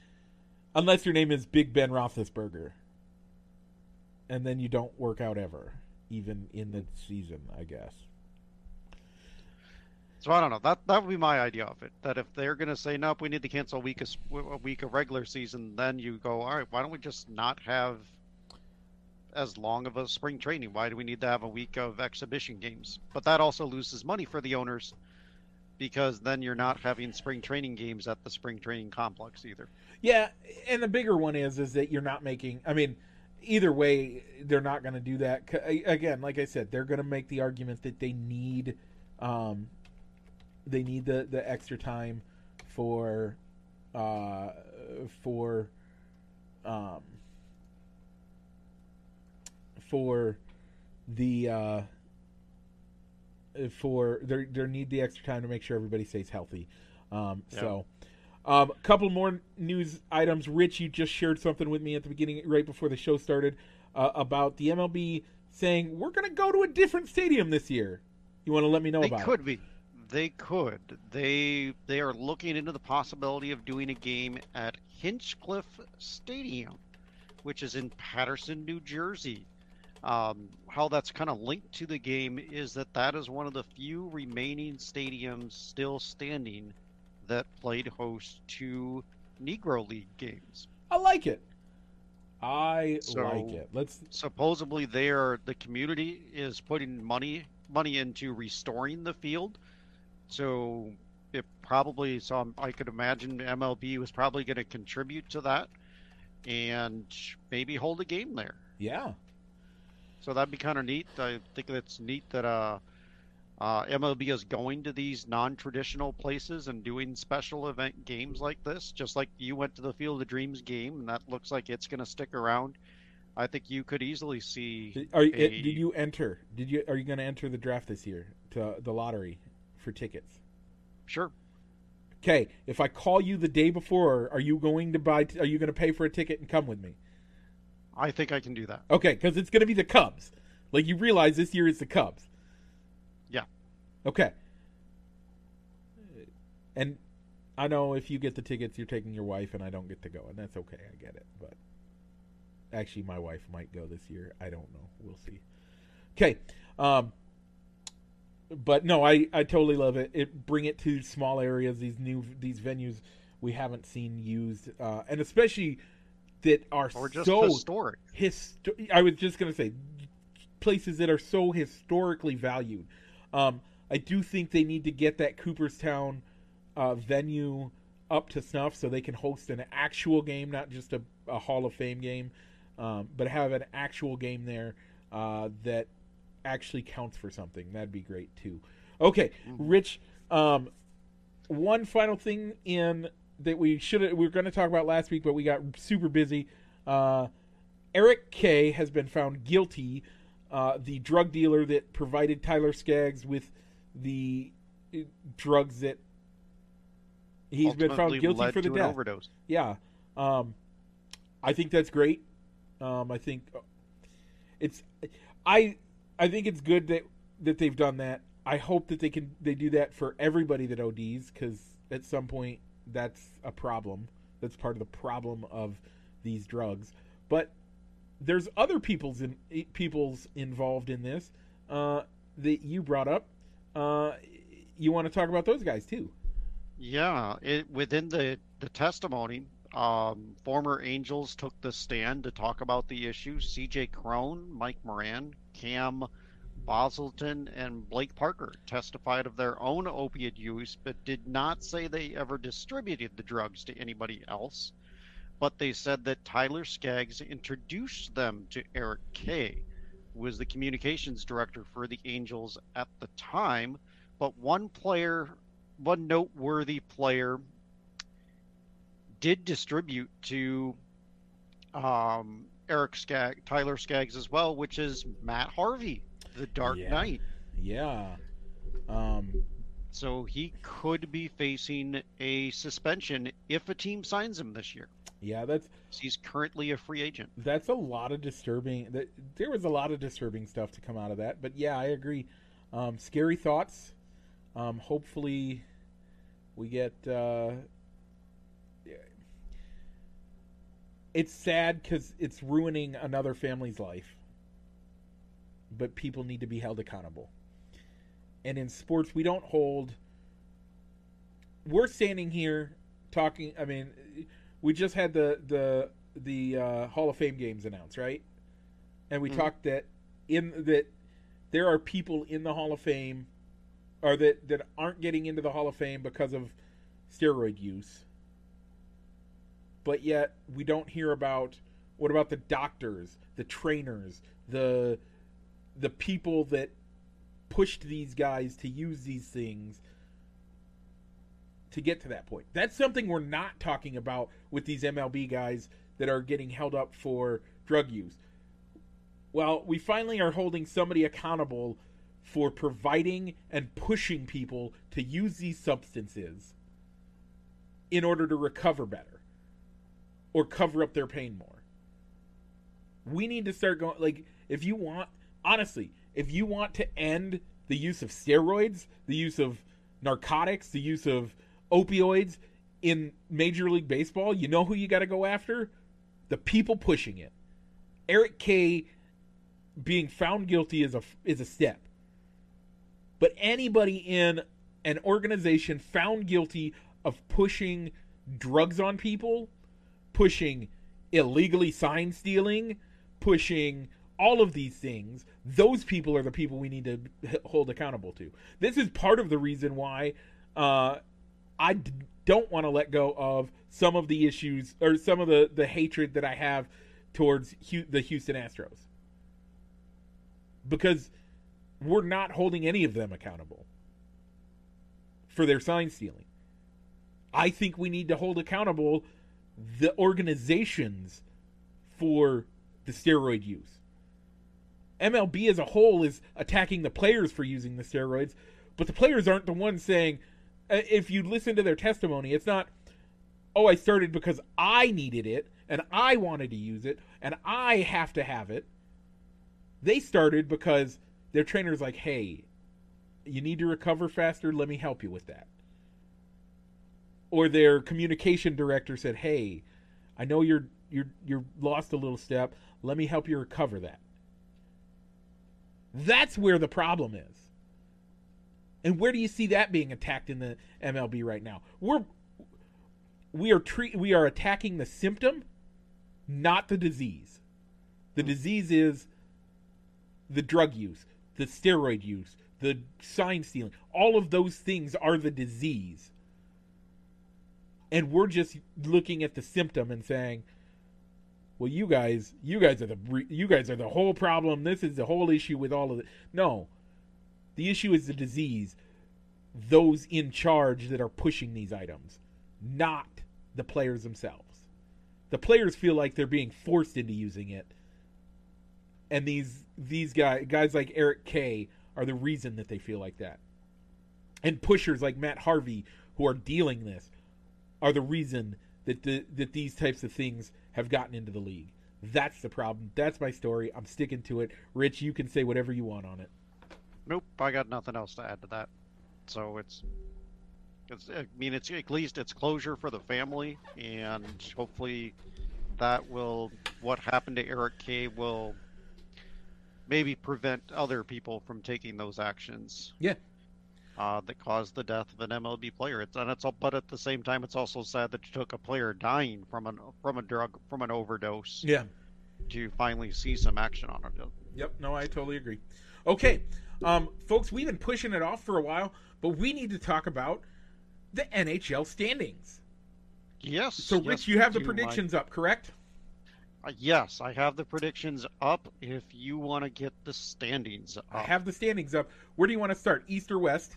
Speaker 1: unless your name is Big Ben Roethlisberger and then you don't work out ever even in the season I guess
Speaker 2: So I don't know. That that would be my idea of it. That if they're going to say nope, we need to cancel a week of a week of regular season, then you go, all right. Why don't we just not have as long of a spring training? Why do we need to have a week of exhibition games? But that also loses money for the owners because then you're not having spring training games at the spring training complex either.
Speaker 1: Yeah, and the bigger one is is that you're not making. I mean, either way, they're not going to do that. Again, like I said, they're going to make the argument that they need, um, they need the the extra time for, uh, for, um, for the uh, for they they need the extra time to make sure everybody stays healthy. Um,
Speaker 2: Yeah.
Speaker 1: So. Um, a couple more news items. Rich, you just shared something with me at the beginning, right before the show started, uh, about the MLB saying we're going to go to a different stadium this year. You want to let me know
Speaker 2: They
Speaker 1: about it?
Speaker 2: could be. They could. They they are looking into the possibility of doing a game at Hinchliffe Stadium, which is in Paterson, New Jersey. Um, how that's kind of linked to the game is that that is one of the few remaining stadiums still standing that played host to Negro League games.
Speaker 1: I like it. I
Speaker 2: So-
Speaker 1: like it. Let's.
Speaker 2: supposedly there the community is putting money money into restoring the field so it probably so I'm- could imagine mlb was probably going to contribute to that and maybe hold a game there
Speaker 1: Yeah.
Speaker 2: so that'd be kind of neat i think that's neat that uh uh, MLB is going to these non-traditional places and doing special event games like this, just like you went to the Field of Dreams game, and that looks like it's going to stick around. I think you could easily see
Speaker 1: Did, are, you-
Speaker 2: a-
Speaker 1: did you enter? Did you? Are you going to enter the draft this year to the lottery for tickets?
Speaker 2: Sure.
Speaker 1: Okay. If I call you the day before, are you going to buy? Are you going to pay for a ticket and come with me?
Speaker 2: I think I can do that.
Speaker 1: Okay, because it's going to be the Cubs. Like you realize this year is the Cubs.
Speaker 2: Yeah.
Speaker 1: Okay. And I know if you get the tickets, you're taking your wife, and I don't get to go, and that's okay. I get it, but actually, my wife might go this year. I don't know. We'll see. Okay. Um. But no, I I totally love it. It bring it to small areas. These new these venues we haven't seen used, uh, and especially that are
Speaker 2: Or just
Speaker 1: so
Speaker 2: historic.
Speaker 1: histo- I was just gonna say places that are so historically valued. Um, I do think they need to get that Cooperstown uh, venue up to snuff so they can host an actual game, not just a, a Hall of Fame game, um, but have an actual game there uh, that actually counts for something. That'd be great too. Okay, Rich. Um, one final thing in that we should we were going to talk about last week, but we got super busy. Uh, Eric Kay has been found guilty. Uh, the drug dealer that provided Tyler Skaggs with the uh, drugs that he's been found guilty for the death.
Speaker 2: overdose.
Speaker 1: Yeah, um, I think that's great. Um, I think it's I I think it's good that that they've done that. I hope that they can they do that for everybody that ODs because at some point that's a problem. That's part of the problem of these drugs. But there's other people's in, people's involved in this uh, that you brought up. Uh, you want to talk about those guys too?
Speaker 2: Yeah, it, within the the testimony, um, former Angels took the stand to talk about the issue. C.J. Cron, Mike Morin, Cam Boselton, and Blake Parker testified of their own opiate use, but did not say they ever distributed the drugs to anybody else. But they said that Tyler Skaggs introduced them to Eric Kay, who was the communications director for the Angels at the time. But one player one noteworthy player did distribute to um, Eric Skag, Tyler Skaggs as well, which is Matt Harvey, the Dark
Speaker 1: Yeah.
Speaker 2: Knight.
Speaker 1: Yeah. Um,
Speaker 2: So he could be facing a suspension if a team signs him this year.
Speaker 1: yeah, that's
Speaker 2: He's currently a free agent.
Speaker 1: that's a lot of disturbing. That there was a lot of disturbing stuff to come out of that. But yeah, I agree. Um, scary thoughts. Um, hopefully, we get. Uh, it's sad because it's ruining another family's life. But people need to be held accountable. And in sports, we don't hold. We're standing here talking. I mean, we just had the the the uh, Hall of Fame games announced, right? And we
Speaker 2: Mhm.
Speaker 1: talked that in that there are people in the Hall of Fame, or that that aren't getting into the Hall of Fame because of steroid use. But yet we don't hear about what about the doctors, the trainers, the the people that pushed these guys to use these things to get to that point. That's something we're not talking about with these MLB guys that are getting held up for drug use. Well, we finally are holding somebody accountable for providing and pushing people to use these substances in order to recover better or cover up their pain more. We need to start going like if you want honestly, if you want to end the use of steroids, the use of narcotics, the use of opioids in Major League Baseball, you know who you got to go after? The people pushing it. Eric Kay being found guilty is a is a step. But anybody in an organization found guilty of pushing drugs on people, pushing illegally sign stealing, pushing all of these things, those people are the people we need to hold accountable to. This is part of the reason why uh, I d- don't want to let go of some of the issues or some of the, the hatred that I have towards Hu- the Houston Astros. Because we're not holding any of them accountable for their sign stealing. I think we need to hold accountable the organizations for the steroid use. MLB as a whole is attacking the players for using the steroids, but the players aren't the ones saying, uh, if you listen to their testimony, it's not, oh, I started because I needed it and I wanted to use it and I have to have it. They started because their trainer's like, hey, you need to recover faster. Let me help you with that. Or their communication director said, hey, I know you're you're you're lost a little step. Let me help you recover that. That's where the problem is. And where do you see that being attacked in the MLB right now? We're we are treat we are attacking the symptom, not the disease. The disease is the drug use, the steroid use, the sign stealing. All of those things are the disease. And we're just looking at the symptom and saying, well you guys you guys are the you guys are the whole problem. This is the whole issue with all of it. No. The issue is the disease those in charge that are pushing these items not the players themselves. The players feel like they're being forced into using it. And these these guys guys like Eric Kay are the reason that they feel like that. And pushers like Matt Harvey who are dealing this are the reason that the, that these types of things have gotten into the league. That's the problem. That's my story. I'm sticking to it. Rich, you can say whatever you want on it.
Speaker 2: Nope, I got nothing else to add to that. So it's, it's I mean, it's at least it's closure for the family, and hopefully that will what happened to Eric Kay will maybe prevent other people from taking those actions.
Speaker 1: Yeah.
Speaker 2: Uh, that caused the death of an MLB player. It's and it's all, but at the same time, it's also sad that you took a player dying from an from a drug from an overdose
Speaker 1: Yeah.
Speaker 2: to finally see some action on it.
Speaker 1: Yep. No, I totally agree. Okay, um, folks, we've been pushing it off for a while, but we need to talk about the NHL standings.
Speaker 2: Yes.
Speaker 1: So,
Speaker 2: yes,
Speaker 1: Rich, you have the predictions up, correct?
Speaker 2: Uh, yes, I have the predictions up. If you want to get the standings up,
Speaker 1: I have the standings up. Where do you want to start, East or West?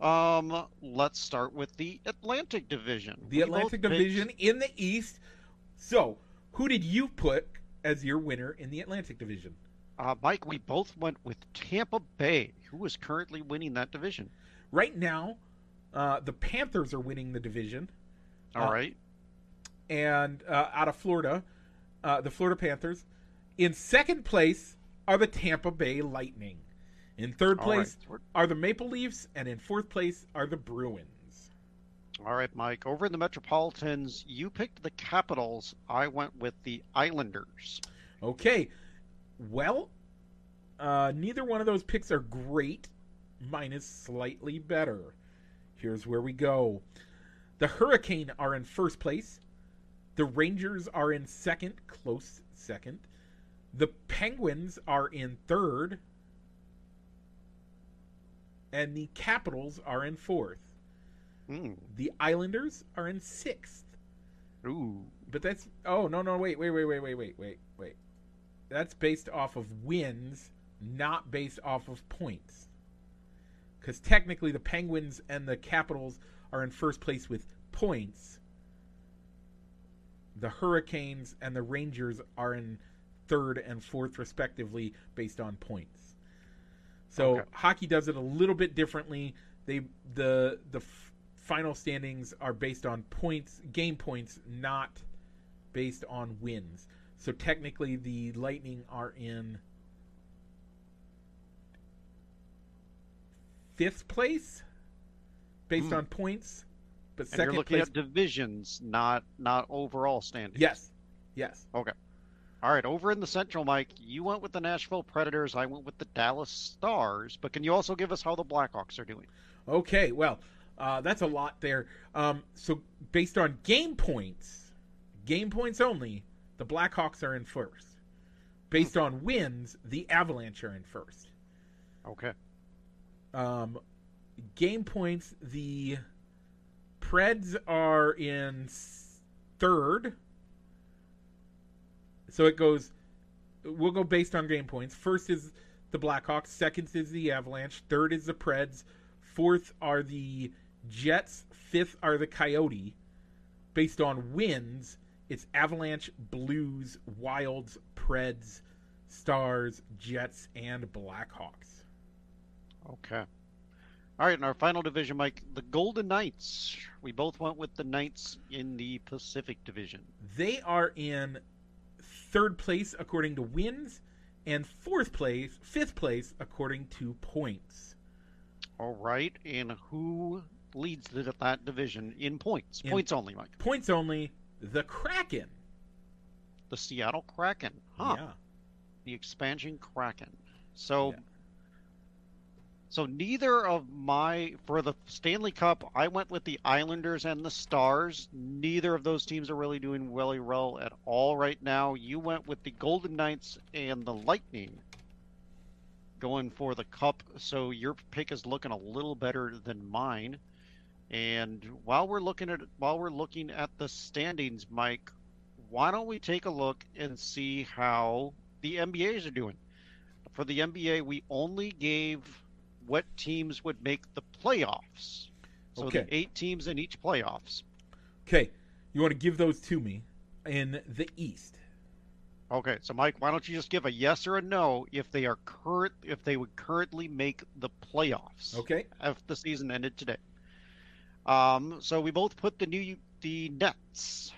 Speaker 2: Um, let's start with the Atlantic Division.
Speaker 1: The
Speaker 2: We
Speaker 1: Atlantic
Speaker 2: both picked-
Speaker 1: Division in the East. So, who did you put as your winner in the Atlantic Division?
Speaker 2: Uh, Mike, we both went with Tampa Bay, who is currently winning that division.
Speaker 1: Right now, uh, the Panthers are winning the division.
Speaker 2: All
Speaker 1: Uh,
Speaker 2: right.
Speaker 1: and uh, out of Florida, uh, the Florida Panthers. In second place are the Tampa Bay Lightning. In third place
Speaker 2: right.
Speaker 1: are the Maple Leafs, and in fourth place are the Bruins.
Speaker 2: All right, Mike. Over in the Metropolitans, you picked the Capitals. I went with the Islanders.
Speaker 1: Okay, well, uh, neither one of those picks are great. Mine is slightly better. Here's where we go. The Hurricane are in first place. The Rangers are in second, close second. The Penguins are in third. And the Capitals are in fourth.
Speaker 2: Hmm.
Speaker 1: The Islanders are in sixth.
Speaker 2: Ooh.
Speaker 1: But that's oh no no wait wait wait wait wait wait wait wait. That's based off of wins, not based off of points. Because technically, the Penguins and the Capitals are in first place with points. The Hurricanes and the Rangers are in third and fourth, respectively, based on points. So
Speaker 2: Okay.
Speaker 1: hockey does it a little bit differently. They the the f- final standings are based on points, game points, not based on wins. So technically, the Lightning are in fifth place based
Speaker 2: Hmm.
Speaker 1: on points, but
Speaker 2: And you're looking
Speaker 1: place.
Speaker 2: at divisions, not not overall standings.
Speaker 1: yes, yes.
Speaker 2: Okay. All right. Over in the Central, Mike, you went with the Nashville Predators. I went with the Dallas Stars. But can you also give us how the Blackhawks are doing?
Speaker 1: Okay, well, uh, that's a lot there. Um, so based on game points, Game points only, the Blackhawks are in first. Based on wins, the Avalanche are in first.
Speaker 2: Okay.
Speaker 1: Um, game points, the Preds are in third. So it goes. We'll go based on game points. First is the Blackhawks. Second is the Avalanche. Third is the Preds. Fourth are the Jets. Fifth are the Coyote. Based on wins, it's Avalanche, Blues, Wilds, Preds, Stars, Jets, and Blackhawks.
Speaker 2: Okay. All right, in our final division, Mike, the Golden Knights. We both went with the Knights in the Pacific Division.
Speaker 1: They are in third place according to wins, and fourth place, fifth place according to points.
Speaker 2: All right, and who leads the, that division in points?
Speaker 1: In-
Speaker 2: points only, Mike.
Speaker 1: Points only. The Kraken.
Speaker 2: The Seattle Kraken. Huh.
Speaker 1: Yeah.
Speaker 2: The expansion Kraken. So,
Speaker 1: Yeah.
Speaker 2: So neither of my for the Stanley Cup, I went with the Islanders and the Stars. Neither of those teams are really doing really well at all right now. You went with the Golden Knights and the Lightning. Going for the cup, so your pick is looking a little better than mine. And while we're looking at while we're looking at the standings, Mike, why don't we take a look and see how the NBAs are doing? For the NBA, we only gave what teams would make the playoffs. So
Speaker 1: Okay.
Speaker 2: the eight teams in each playoffs.
Speaker 1: Okay. You want to give those to me in the East?
Speaker 2: Okay, so Mike, why don't you just give a yes or a no if they are current if they would currently make the playoffs?
Speaker 1: Okay.
Speaker 2: if the season ended today. Um, so we both put the new the Nets.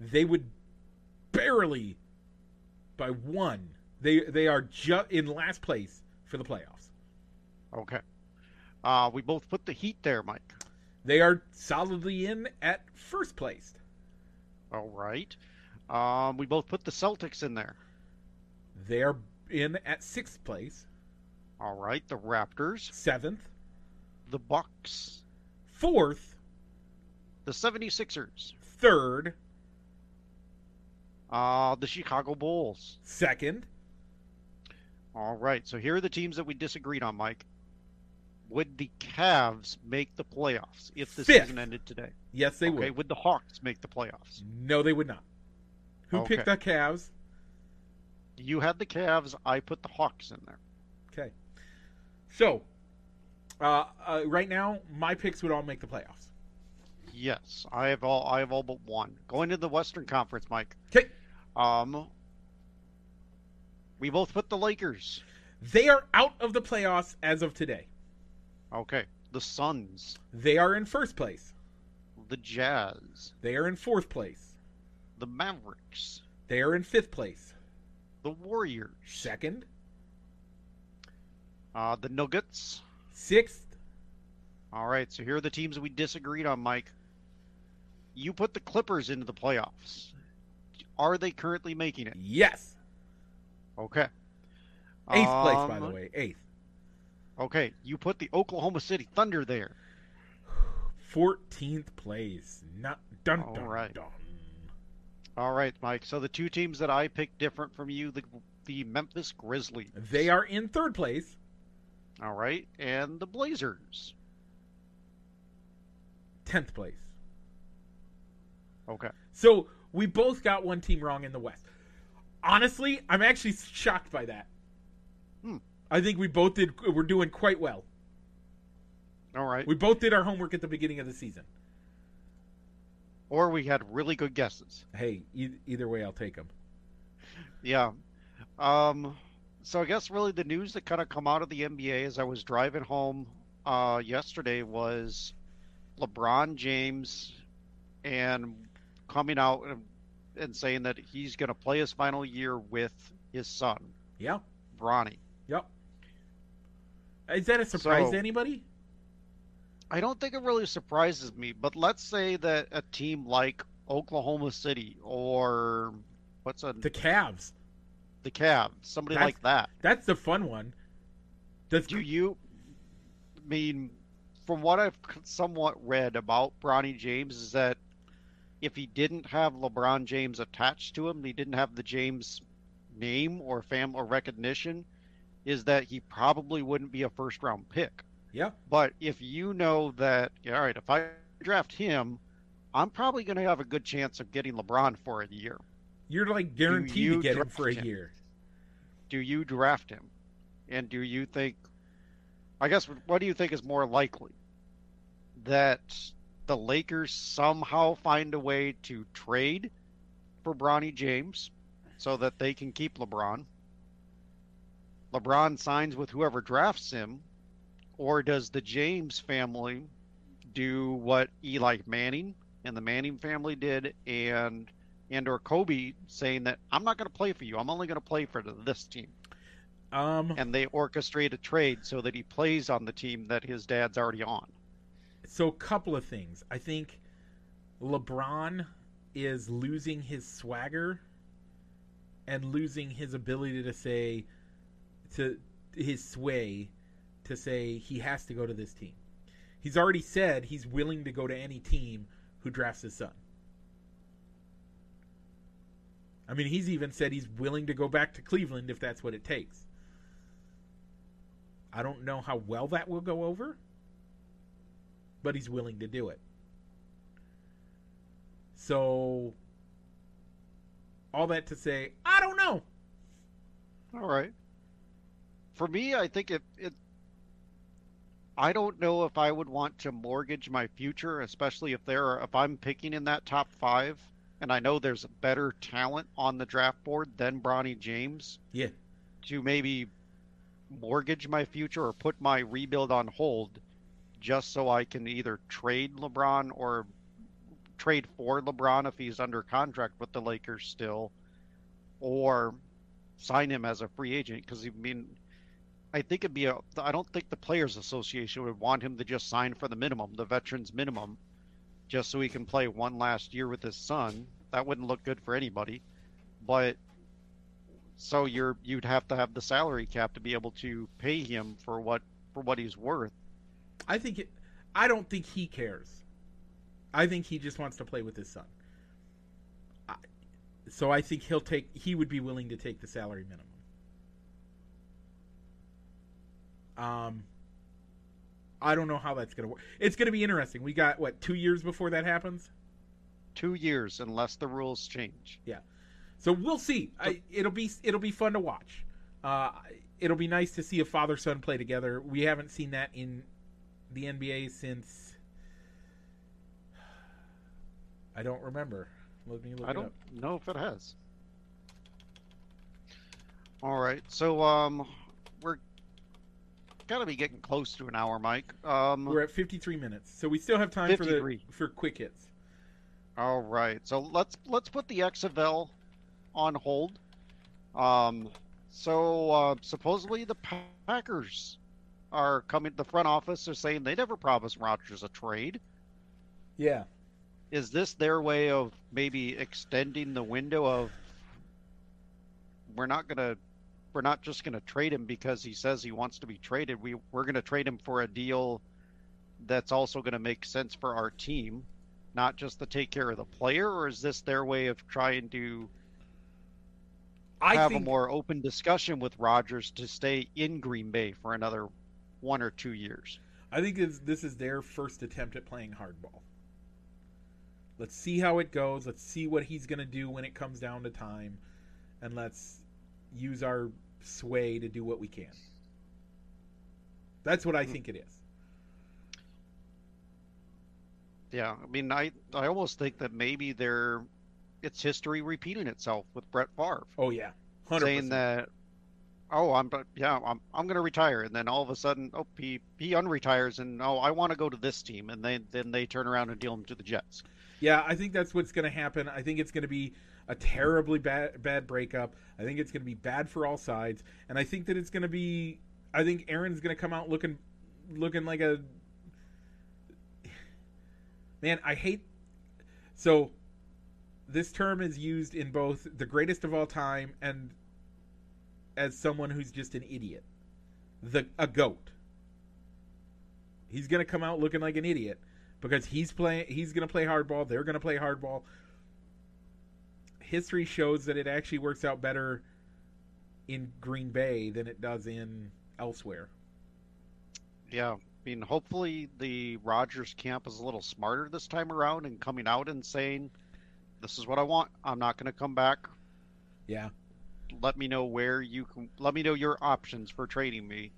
Speaker 1: They would barely by one. They they are just in last place for the playoffs.
Speaker 2: Okay. Uh, we both put the Heat there, Mike.
Speaker 1: They are solidly in at first place.
Speaker 2: All right. Um, we both put the Celtics in there.
Speaker 1: They are in at sixth place,
Speaker 2: All right. The Raptors,
Speaker 1: seventh,
Speaker 2: the Bucks,
Speaker 1: fourth,
Speaker 2: the 76ers,
Speaker 1: third,
Speaker 2: uh, the Chicago Bulls.
Speaker 1: second,
Speaker 2: All right. So here are the teams that we disagreed on, Mike. Would the Cavs make the playoffs if the
Speaker 1: Fifth.
Speaker 2: season ended today?
Speaker 1: Yes, they
Speaker 2: okay.
Speaker 1: would.
Speaker 2: Would the Hawks make the playoffs?
Speaker 1: No, they would not. Who
Speaker 2: Okay.
Speaker 1: picked the Cavs?
Speaker 2: You had the Cavs. I put the Hawks in there.
Speaker 1: Okay. So, uh, uh, right now, my picks would all make the playoffs.
Speaker 2: Yes, I have all. I have all but one. Going to the Western Conference, Mike.
Speaker 1: Okay.
Speaker 2: Um, we both put the Lakers.
Speaker 1: They are out of the playoffs as of today.
Speaker 2: Okay. The Suns,
Speaker 1: They are in first place.
Speaker 2: the Jazz,
Speaker 1: They are in fourth place.
Speaker 2: the Mavericks,
Speaker 1: They are in fifth place.
Speaker 2: the Warriors,
Speaker 1: Second,
Speaker 2: uh, the Nuggets.
Speaker 1: sixth,
Speaker 2: All right. So here are the teams we disagreed on, Mike. You put the Clippers into the playoffs. Are they currently making it?
Speaker 1: yes.
Speaker 2: Okay.
Speaker 1: Eighth place, by
Speaker 2: Um,
Speaker 1: the way. Eighth.
Speaker 2: Okay. You put the Oklahoma City Thunder there.
Speaker 1: Fourteenth place. Not dun
Speaker 2: All
Speaker 1: dun
Speaker 2: right.
Speaker 1: dun.
Speaker 2: All right, Mike. So the two teams that I picked different from you, the the Memphis Grizzlies.
Speaker 1: They are in third place.
Speaker 2: All right, and the Blazers.
Speaker 1: Tenth place.
Speaker 2: Okay.
Speaker 1: So we both got one team wrong in the West. Honestly, I'm actually shocked by that.
Speaker 2: Hmm.
Speaker 1: I think we both did. We're doing quite well.
Speaker 2: All right.
Speaker 1: We both did our homework at the beginning of the season.
Speaker 2: Or we had really good guesses.
Speaker 1: Hey, e- either way, I'll take them.
Speaker 2: Yeah. Um. So I guess really the news that kind of come out of the NBA as I was driving home uh, yesterday was LeBron James and coming out and, and saying that he's going to play his final year with his son,
Speaker 1: Yeah.
Speaker 2: Bronny.
Speaker 1: Yep. Is that a surprise
Speaker 2: So-
Speaker 1: to anybody?
Speaker 2: I don't think it really surprises me, but let's say that a team like Oklahoma City or what's a,
Speaker 1: The Cavs.
Speaker 2: the Cavs, somebody
Speaker 1: That's-
Speaker 2: like that.
Speaker 1: That's the fun one. Does
Speaker 2: Do you mean from what I've somewhat read about Bronny James is that if he didn't have LeBron James attached to him, he didn't have the James name or fam or recognition, is that he probably wouldn't be a first round pick.
Speaker 1: Yeah.
Speaker 2: But if you know that, yeah, all right, if I draft him, I'm probably going to have a good chance of getting LeBron for a year.
Speaker 1: You're like guaranteed to get him for a
Speaker 2: him?
Speaker 1: year.
Speaker 2: Do you draft him? And do you think, I guess, what do you think is more likely? That the Lakers somehow find a way to trade for Bronny James so that they can keep LeBron? LeBron signs with whoever drafts him, or does the James family do what Eli Manning and the Manning family did and and or Kobe saying that I'm not going to play for you. I'm only going to play for this team.
Speaker 1: Um,
Speaker 2: And they orchestrate a trade so that he plays on the team that his dad's already on.
Speaker 1: so a couple of things. I think LeBron is losing his swagger and losing his ability to say to his sway to say he has to go to this team. He's already said he's willing to go to any team who drafts his son. I mean, he's even said he's willing to go back to Cleveland if that's what it takes. I don't know how well that will go over, but he's willing to do it. So, all that to say, I don't know.
Speaker 2: All right. For me, I think it, it I don't know if I would want to mortgage my future, especially if there are if I'm picking in that top five, and I know there's better talent on the draft board than Bronny James.
Speaker 1: Yeah.
Speaker 2: To maybe mortgage my future or put my rebuild on hold, just so I can either trade LeBron or trade for LeBron if he's under contract with the Lakers still, or sign him as a free agent because I mean, I think it'd be a. I don't think the Players Association would want him to just sign for the minimum, the veterans minimum, just so he can play one last year with his son. That wouldn't look good for anybody. But so you're you'd have to have the salary cap to be able to pay him for what for what he's worth.
Speaker 1: I think it. I don't think he cares. I think he just wants to play with his son. I, so I think he'll take. He would be willing to take the salary minimum. Um, I don't know how that's gonna work. It's gonna be interesting. We got what two years before that happens.
Speaker 2: Two years unless the rules change.
Speaker 1: Yeah, so we'll see. I, it'll be it'll be fun to watch. Uh, it'll be nice to see a father son play together. We haven't seen that in the NBA since I don't remember. Let me look
Speaker 2: I
Speaker 1: it
Speaker 2: don't know if it has. All right, so um, gotta be getting close to an hour, Mike. Um,
Speaker 1: We're at 53 minutes, so we still have time for the for quick hits.
Speaker 2: All right, so let's let's put the XFL on hold. Um, so uh, supposedly the Packers are coming. The front office are saying they never promised Rodgers a trade.
Speaker 1: Yeah.
Speaker 2: Is this their way of maybe extending the window of we're not gonna we're not just gonna trade him because he says he wants to be traded. We we're gonna trade him for a deal that's also gonna make sense for our team, not just to take care of the player, or is this their way of trying to
Speaker 1: I
Speaker 2: have
Speaker 1: think
Speaker 2: a more open discussion with Rodgers to stay in Green Bay for another one or two years?
Speaker 1: I think this is their first attempt at playing hardball. Let's see how it goes. Let's see what he's going to do when it comes down to time. And let's use our sway to do what we can. That's what I hmm. think it is.
Speaker 2: Yeah, I mean, I I almost think that maybe they're it's history repeating itself with Brett Favre.
Speaker 1: Oh, yeah. 100%.
Speaker 2: saying that oh i'm but yeah i'm i'm going to retire and then all of a sudden oh he he unretires and oh i want to go to this team and then then they turn around and deal him to the jets
Speaker 1: Yeah, I think that's what's going to happen. I think it's going to be a terribly bad bad breakup. I think it's going to be bad for all sides, and I think that it's going to be. I think Aaron's going to come out looking looking like a man. I hate so. This term is used in both the greatest of all time and as someone who's just an idiot. The a goat. He's going to come out looking like an idiot because he's playing. He's going to play hardball. They're going to play hardball. History shows that it actually works out better in Green Bay than it does in elsewhere.
Speaker 2: Yeah, I mean, hopefully the Rodgers camp is a little smarter this time around and coming out and saying, "This is what I want. I'm not going to come back.
Speaker 1: Yeah,
Speaker 2: Let me know where you can. Let me know your options for trading me."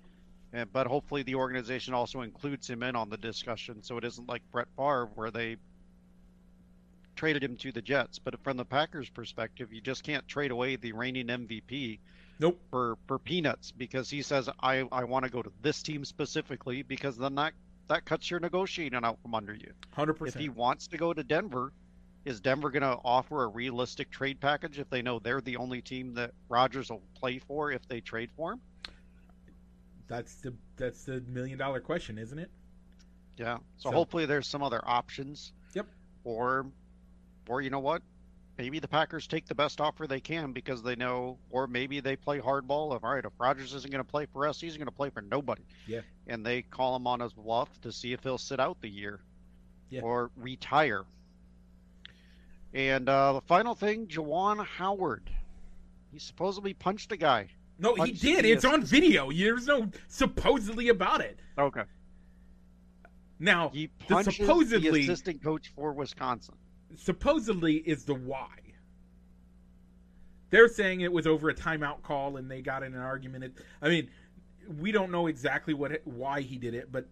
Speaker 2: And, but hopefully the organization also includes him in on the discussion, so it isn't like Brett Favre where they traded him to the Jets. But from the Packers' perspective, you just can't trade away the reigning MVP
Speaker 1: nope.
Speaker 2: for for peanuts because he says I I want to go to this team specifically because then that that cuts your negotiating out from under you.
Speaker 1: Hundred percent.
Speaker 2: If he wants to go to Denver, is Denver going to offer a realistic trade package if they know they're the only team that Rodgers will play for if they trade for him?
Speaker 1: That's the that's the million dollar question, isn't it?
Speaker 2: Yeah. So,
Speaker 1: So-
Speaker 2: hopefully there's some other options.
Speaker 1: Yep.
Speaker 2: Or or you know what? Maybe the Packers take the best offer they can because they know or maybe they play hardball of all right, if Rodgers isn't going to play for us, he's going to play for nobody.
Speaker 1: Yeah.
Speaker 2: And they call him on his bluff to see if he'll sit out the year.
Speaker 1: Yeah.
Speaker 2: Or retire. And uh, the final thing, Juwan Howard. He supposedly punched a guy.
Speaker 1: No, he did. It's on video. There's no supposedly about it.
Speaker 2: Okay.
Speaker 1: Now,
Speaker 2: He
Speaker 1: the
Speaker 2: punches
Speaker 1: supposedly
Speaker 2: the assistant coach for Wisconsin.
Speaker 1: Supposedly is the why. They're saying it was over a timeout call and they got in an argument. It, I mean, we don't know exactly what why he did it, but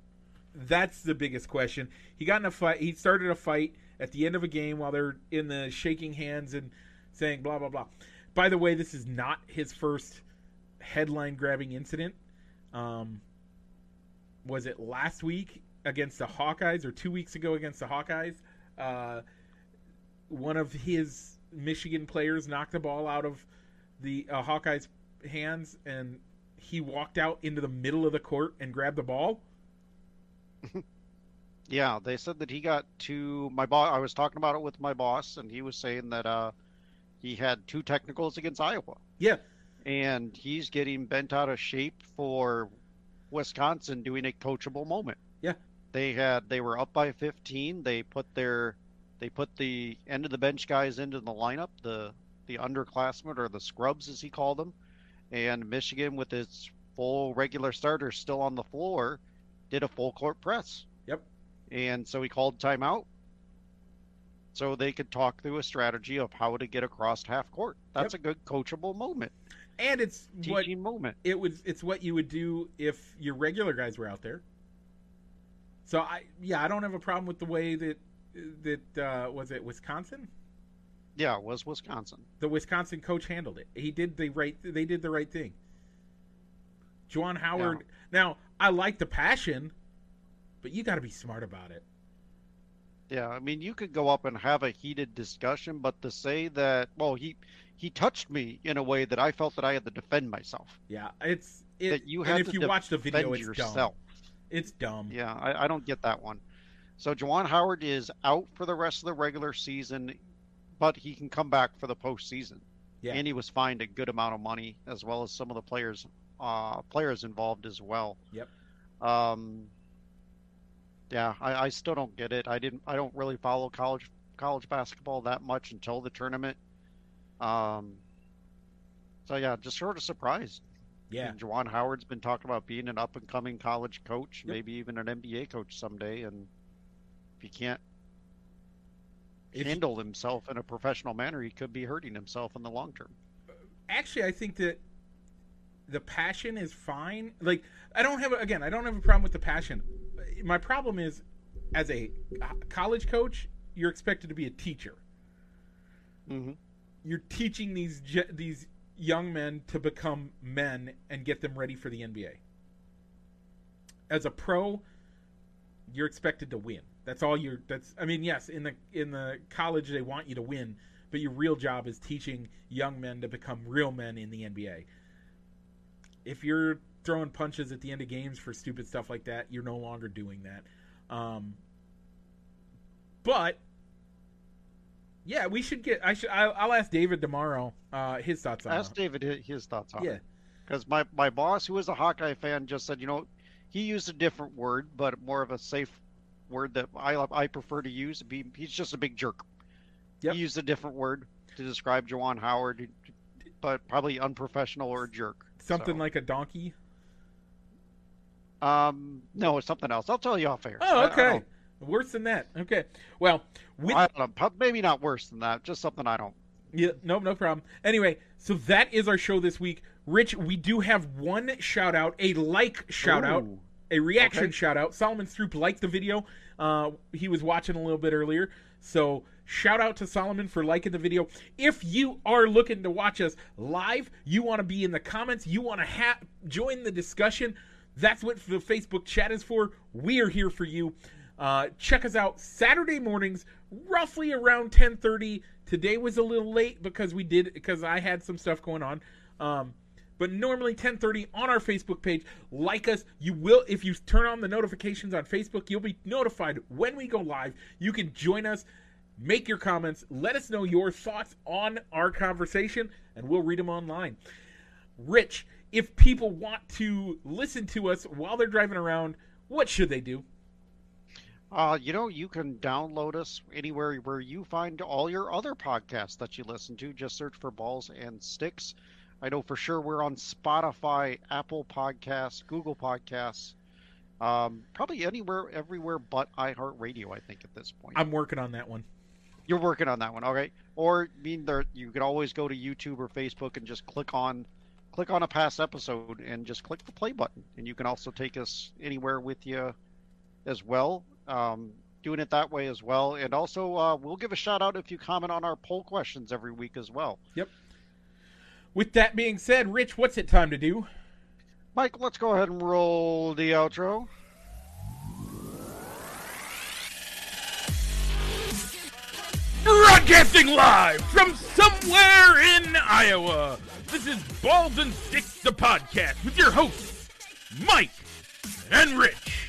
Speaker 1: that's the biggest question. He got in a fight. He started a fight at the end of a game while they're in the shaking hands and saying blah blah blah. By the way, this is not his first headline grabbing incident. Um, was it last week against the Hawkeyes or two weeks ago against the Hawkeyes? Uh, one of his Michigan players knocked the ball out of the uh, Hawkeyes' hands, and he walked out into the middle of the court and grabbed the ball.
Speaker 2: Yeah, they said that he got two. My boss, I was talking about it with my boss, and he was saying that uh, he had two technicals against Iowa,
Speaker 1: Yeah,
Speaker 2: and he's getting bent out of shape for Wisconsin doing a coachable moment.
Speaker 1: Yeah.
Speaker 2: they had they were up by 15. They put their they put the end of the bench guys into the lineup, the the underclassmen or the scrubs as he called them, and Michigan with its full regular starters still on the floor did a full court press.
Speaker 1: Yep.
Speaker 2: And so he called timeout so they could talk through a strategy of how to get across half court. That's a good coachable moment,
Speaker 1: and it's what
Speaker 2: moment.
Speaker 1: it was. It's what you would do if your regular guys were out there. So I, yeah, I don't have a problem with the way that that uh, was it Wisconsin.
Speaker 2: Yeah, it was Wisconsin.
Speaker 1: the Wisconsin coach handled it. He did the right. They did the right thing. Juwan Howard. Now I like the passion, but you got to be smart about it.
Speaker 2: Yeah, I mean, you could go up and have a heated discussion, but to say that, well, he he touched me in a way that I felt that I had to defend myself.
Speaker 1: Yeah, it's it.
Speaker 2: that you
Speaker 1: and if
Speaker 2: to
Speaker 1: you watch the video, it's
Speaker 2: yourself.
Speaker 1: dumb. It's dumb.
Speaker 2: Yeah, I, I don't get that one. So Juwan Howard is out for the rest of the regular season, but he can come back for the postseason.
Speaker 1: Yeah.
Speaker 2: And he was fined a good amount of money, as well as some of the players, uh, players involved as well.
Speaker 1: Yep.
Speaker 2: Um. Yeah, I, I still don't get it. I didn't. I don't really follow college college basketball that much until the tournament. Um. So yeah, just sort of surprised.
Speaker 1: Yeah,
Speaker 2: And Juwan Howard's been talking about being an up and coming college coach,
Speaker 1: Yep.
Speaker 2: maybe even an NBA coach someday. And if he can't
Speaker 1: If-
Speaker 2: handle himself in a professional manner, he could be hurting himself in the long term.
Speaker 1: actually, I think that the passion is fine. Like I don't have again, I don't have a problem with the passion. My problem is, as a college coach, you're expected to be a teacher.
Speaker 2: Mm-hmm.
Speaker 1: you're teaching these these young men to become men and get them ready for the NBA. As a pro, you're expected to win. That's all you're that's I mean, yes, in the in the college they want you to win, but your real job is teaching young men to become real men in the NBA. If you're throwing punches at the end of games for stupid stuff like that, you're no longer doing that. Um, but yeah, we should get. I should. I'll, I'll ask David tomorrow. Uh, his thoughts on it.
Speaker 2: Ask
Speaker 1: it.
Speaker 2: David his thoughts on
Speaker 1: Yeah,
Speaker 2: it. Because my, my boss, who is a Hawkeye fan, just said, you know, he used a different word, but more of a safe word that I I prefer to use. Be, he's just a big jerk.
Speaker 1: Yep.
Speaker 2: He used a different word to describe Juwan Howard, but probably unprofessional or a jerk.
Speaker 1: Something
Speaker 2: So,
Speaker 1: like a donkey.
Speaker 2: um, no, it's something else. I'll tell you off air.
Speaker 1: Oh,
Speaker 2: I- I
Speaker 1: okay. Worse than that. Okay. Well, with
Speaker 2: I don't know, maybe not worse than that. Just something I don't.
Speaker 1: Yeah, no, no problem. Anyway, so that is our show this week. Rich, we do have one shout out, a like shout out,
Speaker 2: Ooh.
Speaker 1: A reaction
Speaker 2: Okay.
Speaker 1: shout out. Solomon Stroop liked the video. Uh, he was watching a little bit earlier. So shout out to Solomon for liking the video. If you are looking to watch us live, you want to be in the comments, you want to ha- join the discussion, that's what the Facebook chat is for. We are here for you. Uh, check us out Saturday mornings, roughly around 10:30. Today was a little late because we did because I had some stuff going on. Um, but normally 10:30 on our Facebook page. Like us, you will if you turn on the notifications on Facebook, you'll be notified when we go live. You can join us, make your comments, let us know your thoughts on our conversation, and we'll read them online. Rich, if people want to listen to us while they're driving around, what should they do?
Speaker 2: Uh, you know, you can download us anywhere where you find all your other podcasts that you listen to. Just search for Balls and Sticks. I know for sure we're on Spotify, Apple Podcasts, Google Podcasts, um, probably anywhere, everywhere but iHeartRadio. I think at this point.
Speaker 1: I'm working on that one.
Speaker 2: You're working on that one, okay? Or I mean, there you can always go to YouTube or Facebook and just click on, click on a past episode and just click the play button, and you can also take us anywhere with you, as well. Um, doing it that way as well, and also uh, we'll give a shout out if you comment on our poll questions every week as well.
Speaker 1: With that being said, Rich, what's it time to do?
Speaker 2: Mike, let's go ahead and roll the outro.
Speaker 1: Broadcasting live from somewhere in Iowa. This is Balls and Sticks, the podcast with your hosts, Mike and Rich.